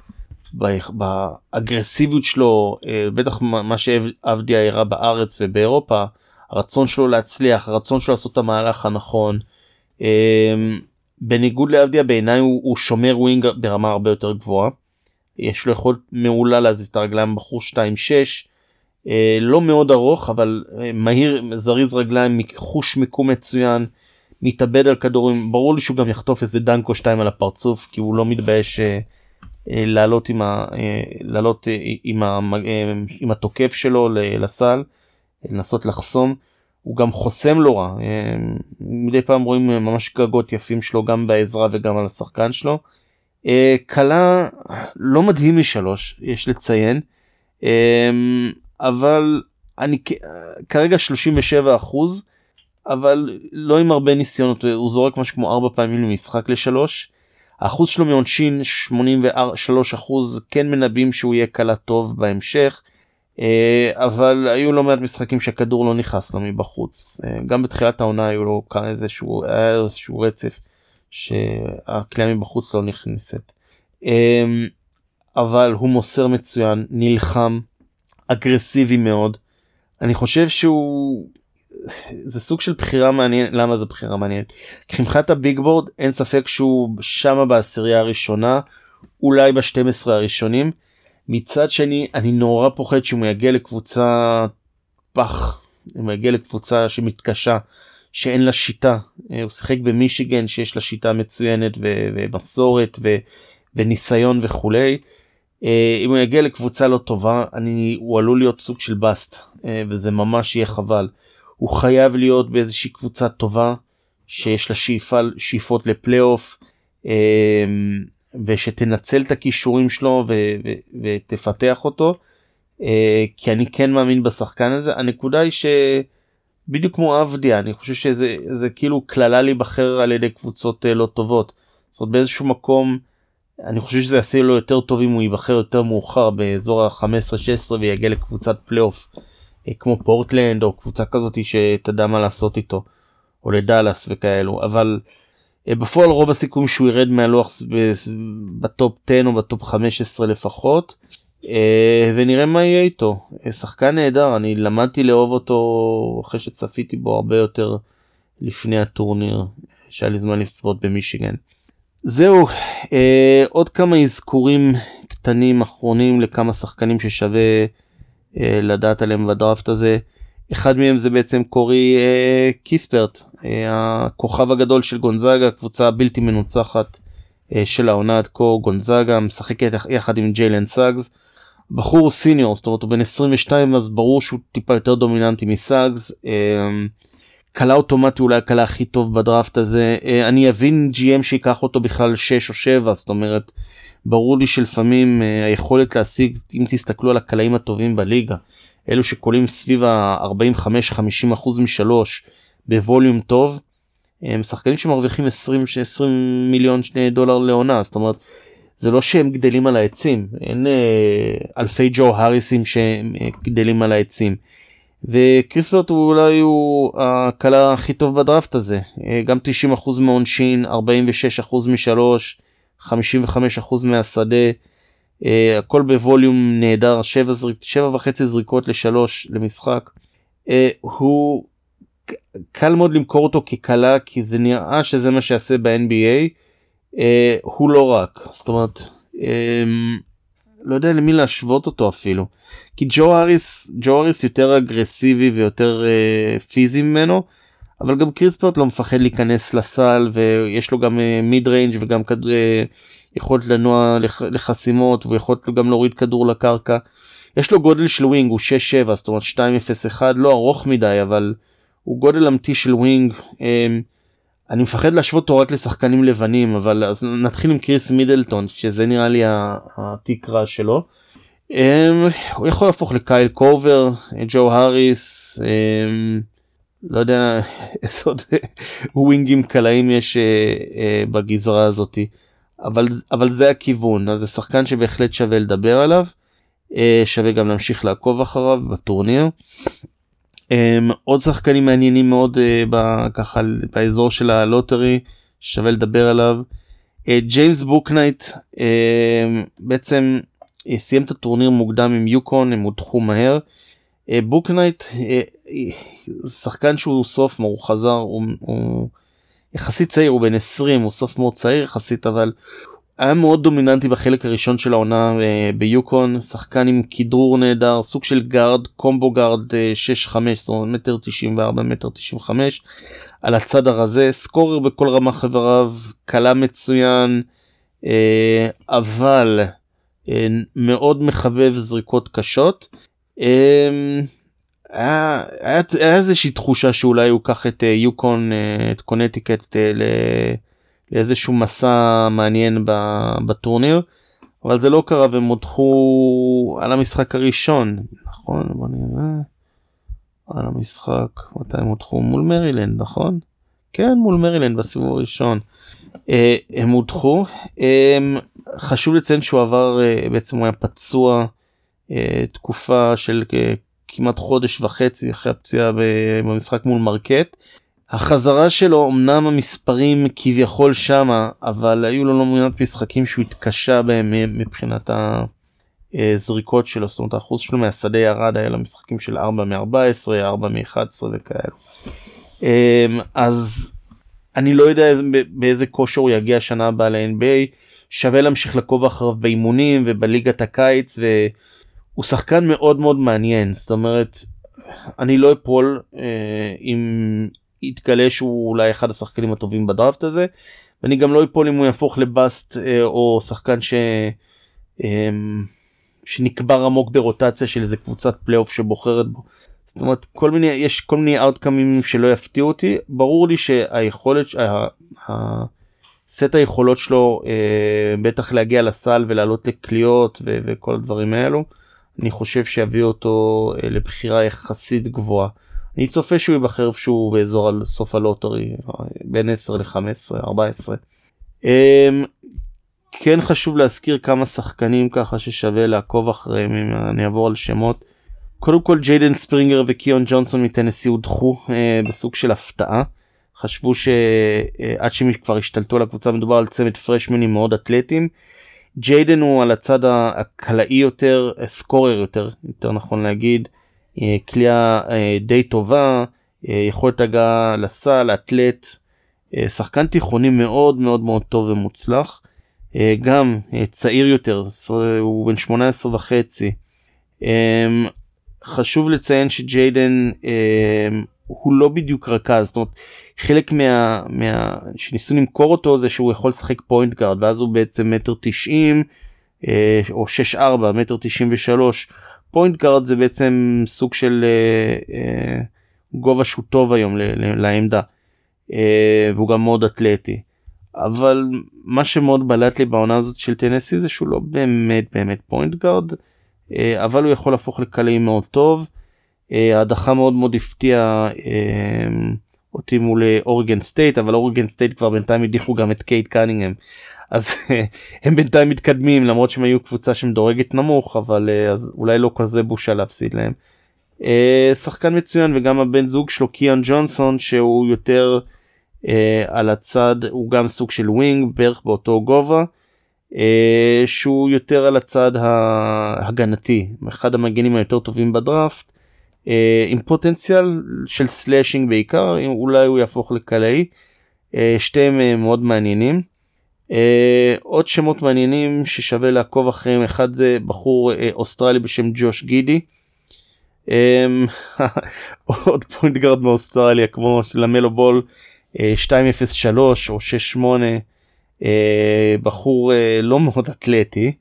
Speaker 1: ב, באגרסיביות שלו אה, בטח מה שאבדיה הראה בארץ ובאירופה הרצון שלו להצליח הרצון שלו לעשות את המהלך הנכון. בניגוד לאבדיה בעיניי הוא, הוא שומר wing ברמה הרבה יותר גבוהה. יש לו יכולת מעולה להזיז את הרגליים בחור 2-6 אה, לא מאוד ארוך אבל אה, מהיר זריז רגליים חוש מיקום מצוין מתאבד על כדורים. ברור לי שהוא גם יחטוף איזה דנקו 2 על הפרצוף כי הוא לא מתבייש אה, לעלות עם, ה, לעלות עם, ה, עם התוקף שלו לסל לנסות לחסום הוא גם חוסם לא רע. מדי פעם רואים ממש גגות יפים שלו גם בעזרה וגם על השחקן שלו. אה, לא מדהים משלוש יש לציין. אמ, אבל אני כרגע 37 אחוז אבל לא עם הרבה ניסיונות. הוא זורק משהו כמו 4 פעמים למשחק לשלוש. האחוז שלו מעונשין 83 אחוז. כן מנבאים שהוא יהיה קלה טוב בהמשך. אה, אבל היו לא מעט משחקים שהכדור לא נכנס לו מבחוץ אה, גם בתחילת העונה היו לו כאן איזשהו, איזשהו רצף שהכלייה מבחוץ לא נכנסת. אמ, אבל הוא מוסר מצוין, נלחם, אגרסיבי מאוד. אני חושב שהוא זה סוג של בחירה מעניינת למה זה בחירה מעניינת כי מבחינת הביג בורד אין ספק שהוא שמה בעשירייה הראשונה אולי ב-12 הראשונים מצד שני אני נורא פוחד שהוא יגיע לקבוצה פח אם הוא יגיע לקבוצה שמתקשה שאין לה שיטה אה, הוא שיחק במישיגן שיש לה שיטה מצוינת ומסורת וניסיון וכולי. אה, אם הוא יגיע לקבוצה לא טובה אני הוא עלול להיות סוג של באסט אה, וזה ממש יהיה חבל. הוא חייב להיות באיזושהי קבוצה טובה שיש לה שאיפה שאיפות לפלייאוף ושתנצל את הכישורים שלו ו- ו- ותפתח אותו כי אני כן מאמין בשחקן הזה הנקודה היא ש... בדיוק כמו אבדיה אני חושב שזה זה כאילו קללה להיבחר על ידי קבוצות אה, לא טובות. זאת אומרת באיזשהו מקום אני חושב שזה יעשה לו יותר טוב אם הוא ייבחר יותר מאוחר באזור ה-15-16 ויגיע לקבוצת פלייאוף אה, כמו פורטלנד או קבוצה כזאת שתדע מה לעשות איתו או לדאלאס וכאלו אבל בפועל רוב הסיכויים שהוא ירד מהלוח בטופ 10 או בטופ 15 לפחות אה, ונראה מה יהיה איתו אה, שחקן נהדר אני למדתי לאהוב אותו אחרי שצפיתי בו הרבה יותר לפני הטורניר שהיה לי זמן לצפות במישיגן. זהו אה, עוד כמה אזכורים קטנים אחרונים לכמה שחקנים ששווה אה, לדעת עליהם בדראפט הזה. אחד מהם זה בעצם קורי אה, קיספרט אה, הכוכב הגדול של גונזאגה קבוצה בלתי מנוצחת אה, של העונה עד כה גונזאגה משחקת יחד עם ג'יילן סאגס. בחור senior זאת אומרת הוא בן 22 אז ברור שהוא טיפה יותר דומיננטי מסאגס. קלע אמ, אוטומטי אולי הקלע הכי טוב בדראפט הזה אה, אני אבין gm שיקח אותו בכלל 6 או 7 זאת אומרת ברור לי שלפעמים אה, היכולת להשיג אם תסתכלו על הקלעים הטובים בליגה אלו שקולים סביב ה-45-50 אחוז משלוש בווליום טוב הם שחקנים שמרוויחים 20 20 מיליון שני דולר לעונה זאת אומרת זה לא שהם גדלים על העצים אין אה, אלפי ג'ו האריסים שגדלים על העצים. וקריספרט הוא אולי הוא הקלה הכי טוב בדראפט הזה אה, גם 90% מעונשין 46% משלוש 55% מהשדה אה, הכל בווליום נהדר 7, זריק, 7 וחצי זריקות לשלוש למשחק אה, הוא קל מאוד למכור אותו כקלע כי זה נראה שזה מה שיעשה ב-NBA. אה, הוא לא רק זאת אומרת אה, לא יודע למי להשוות אותו אפילו כי ג'ו האריס ג'ו האריס יותר אגרסיבי ויותר אה, פיזי ממנו אבל גם קיספרט לא מפחד להיכנס לסל ויש לו גם mid אה, range וגם כד... אה, יכולת לנוע לח... לחסימות ויכול גם להוריד כדור לקרקע. יש לו גודל של wing הוא 6-7 זאת אומרת 2-0-1 לא ארוך מדי אבל הוא גודל אמיתי של wing. אמ, אני מפחד להשוות אותו רק לשחקנים לבנים אבל אז נתחיל עם קריס מידלטון שזה נראה לי התקרה שלו. אמ, הוא יכול להפוך לקייל קובר ג'ו האריס. אמ, לא יודע איזה עוד wing ים קלעים יש אה, אה, בגזרה הזאתי אבל אבל זה הכיוון אז זה שחקן שבהחלט שווה לדבר עליו אה, שווה גם להמשיך לעקוב אחריו בטורניר. אה, עוד שחקנים מעניינים מאוד אה, ככה באזור של ה lottery שווה לדבר עליו. אה, ג'יימס בוקנייט בעצם סיים את הטורניר מוקדם עם יוקון הם הודחו מהר. בוקנייט שחקן שהוא soph הוא חזר הוא, הוא יחסית צעיר הוא בן 20 הוא soph מאוד צעיר יחסית אבל היה מאוד דומיננטי בחלק הראשון של העונה ביוקון שחקן עם כדרור נהדר סוג של guard combo guard 6-5 זאת אומרת מטר 94 מטר 95 על הצד הרזה scorer בכל רמה חבריו קלע מצוין אבל מאוד מחבב זריקות קשות. היה, היה, היה איזושהי תחושה שאולי הוא ייקח את אה, יוקון אה, את קונטיקט אה, לאיזשהו מסע מעניין בטורניר אבל זה לא קרה והם הודחו על המשחק הראשון נכון? בוא נראה. על המשחק מתי הם הודחו? מול מרילנד נכון? כן מול מרילנד בסיבוב הראשון. הם הודחו. חשוב לציין שהוא עבר בעצם הוא היה פצוע אה, תקופה של אה, כמעט חודש וחצי אחרי הפציעה במשחק מול מרקט. החזרה שלו אמנם המספרים כביכול שמה אבל היו לו לא מעט משחקים שהוא התקשה בהם מבחינת הזריקות שלו זאת אומרת האחוז שלו מהשדה ירד היה לו משחקים של 4 מ-14 4 מ-11 וכאלו. אז אני לא יודע באיזה כושר הוא יגיע שנה הבאה ל-NBA שווה להמשיך לעקוב אחריו באימונים ובליגת הקיץ. הוא שחקן מאוד מאוד מעניין זאת אומרת אני לא אפול אה, אם יתגלה שהוא אולי אחד השחקנים הטובים בדראפט הזה ואני גם לא אפול אם הוא יהפוך ל bust אה, או שחקן ש... אה, שנקבר עמוק ברוטציה של איזה קבוצת פלייאוף שבוחרת בו. זאת אומרת כל מיני יש כל מיני outcome ים שלא יפתיעו אותי ברור לי שהיכולת סט היכולות שלו אה, בטח להגיע לסל ולעלות לקליעות ו- וכל הדברים האלו אני חושב שיביא אותו אה, לבחירה יחסית גבוהה. אני צופה שהוא ייבחר איפשהו באזור על סוף הלוטרי בין 10 ל-15 14. כן חשוב להזכיר כמה שחקנים ככה ששווה לעקוב אחריהם אם אני אעבור על שמות. קודם כל ג'יידן ספרינגר וקיון ג'ונסון מטנסי הודחו אה, בסוג של הפתעה. חשבו שעד אה, שהם כבר השתלטו על הקבוצה מדובר על צמד פרשמנים מאוד אתלטים. ג'יידן הוא על הצד הקלעי יותר, סקורר יותר, יותר נכון להגיד, כליאה אה, די טובה, אה, יכולת הגעה לסל, אתלט, אה, שחקן תיכוני מאוד מאוד מאוד טוב ומוצלח, גם צעיר יותר, הוא בן 18 וחצי. חשוב לציין שג'יידן הוא לא בדיוק רכז זאת אומרת חלק מה, מה שניסו למכור אותו זה שהוא יכול לשחק point guard ואז הוא בעצם מטר תשעים אה, או שש ארבע מטר תשעים ושלוש point guard זה בעצם סוג של אה, אה, גובה שהוא טוב היום לעמדה והוא גם מאוד אתלטי אבל מה שמאוד בלט לי בעונה הזאת של טנסי זה שהוא לא באמת באמת point guard אבל הוא יכול להפוך לקלעי מאוד טוב. אה, הדחה מאוד מאוד הפתיעה אה, אותי מול אורגון סטייט אבל אורגון סטייט כבר בינתיים הדיחו גם את קייד קנינגהם אז הם בינתיים מתקדמים למרות שהם היו קבוצה שמדורגת נמוך אבל אה, אז אולי לא כזה בושה להפסיד להם. שחקן מצוין וגם הבן זוג שלו קיאון ג'ונסון שהוא יותר על הצד הוא גם סוג של wing בערך באותו גובה. שהוא יותר על הצד ההגנתי אחד המגנים היותר טובים בדראפט אה, עם פוטנציאל של slashing בעיקר, אולי הוא יהפוך לקלעי. אה, שתיהם אה, מאוד מעניינים. עוד שמות מעניינים ששווה לעקוב אחריהם אחד זה בחור אוסטרלי בשם ג'וש גידי. עוד point guard מאוסטרליה כמו שלאמלו בול 203 או 68 בחור לא מאוד אתלטי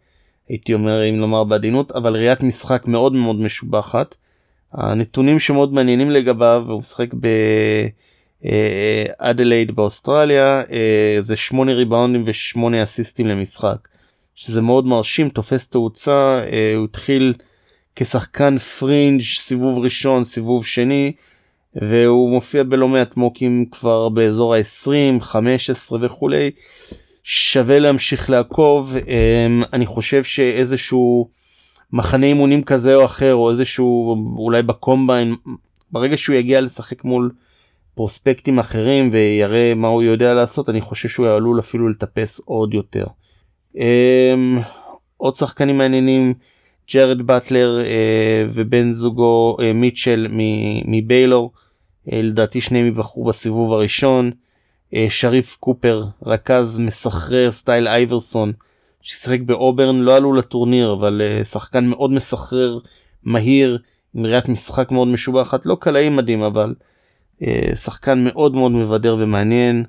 Speaker 1: הייתי אומר אם לומר בעדינות אבל ראיית משחק מאוד מאוד משובחת. הנתונים שמאוד מעניינים לגביו הוא משחק באדלייד באוסטרליה זה 8 ריבאונדים ו8 אסיסטים למשחק שזה מאוד מרשים תופס תאוצה הוא התחיל כשחקן פרינג' סיבוב ראשון סיבוב שני והוא מופיע בלא מעט mock ים כבר באזור ה-20 15 וכולי. שווה להמשיך לעקוב אמ, אני חושב שאיזשהו מחנה אימונים כזה או אחר או איזשהו אולי בקומביין ברגע שהוא יגיע לשחק מול פרוספקטים אחרים ויראה מה הוא יודע לעשות אני חושב שהוא עלול אפילו לטפס עוד יותר. אמ, עוד שחקנים מעניינים ג'רד באטלר אה, ובן זוגו אה, מיטשל מביילור אה, לדעתי שניהם יבחרו בסיבוב הראשון. אה, שריף קופר רכז מסחרר סטייל אייברסון ששיחק באוברן לא עלו לטורניר אבל אה, שחקן מאוד מסחרר מהיר עם ראיית משחק מאוד משובחת לא קלעי מדהים אבל אה, שחקן מאוד מאוד מבדר ומעניין.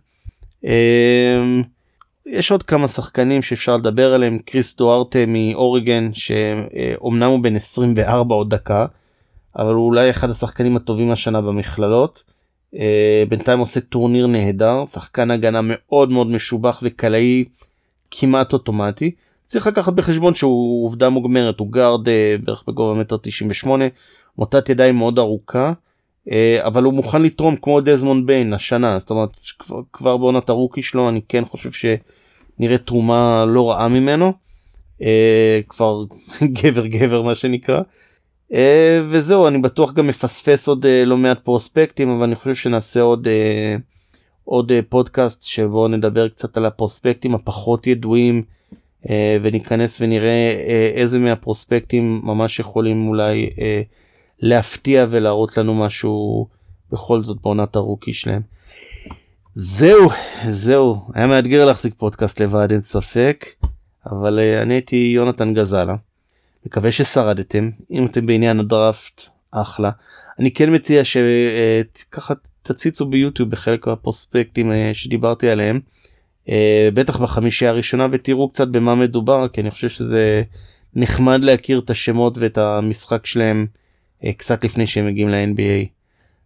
Speaker 1: יש עוד כמה שחקנים שאפשר לדבר עליהם קריס דוארטה מאוריגן שאומנם הוא בן 24 עוד דקה אבל הוא אולי אחד השחקנים הטובים השנה במכללות. אה, בינתיים עושה טורניר נהדר שחקן הגנה מאוד מאוד משובח וקלעי כמעט אוטומטי. צריך לקחת בחשבון שהוא עובדה מוגמרת הוא גארד אה, בערך בגובה מטר 98 מוטת ידיים מאוד ארוכה אה, אבל הוא מוכן לתרום כמו דזמונד ביין השנה זאת אומרת כבר, כבר בעונת הרוקי שלו אני כן חושב שנראה תרומה לא רעה ממנו כבר גבר גבר מה שנקרא. וזהו אני בטוח גם מפספס עוד לא מעט פרוספקטים אבל אני חושב שנעשה עוד עוד uh, פודקאסט שבו נדבר קצת על הפרוספקטים הפחות ידועים uh, וניכנס ונראה uh, איזה מהפרוספקטים ממש יכולים אולי להפתיע ולהראות לנו משהו בכל זאת בעונת הרוקי שלהם. זהו זהו היה מאתגר להחזיק פודקאסט לבד אין ספק אבל אני הייתי יונתן גזלה. מקווה ששרדתם אם אתם בעניין הדראפט אחלה אני כן מציע שככה תציצו ביוטיוב בחלק מהפרוספקטים אה, שדיברתי עליהם אה, בטח בחמישייה הראשונה ותראו קצת במה מדובר כי אני חושב שזה נחמד להכיר את השמות ואת המשחק שלהם אה, קצת לפני שהם מגיעים ל-NBA.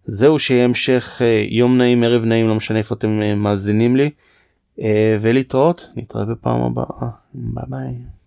Speaker 1: זהו שיהיה המשך יום נעים ערב נעים לא משנה איפה אתם מאזינים לי ולהתראות נתראה בפעם הבאה ביי ביי.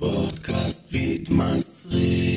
Speaker 1: פודקאסט מתמסרים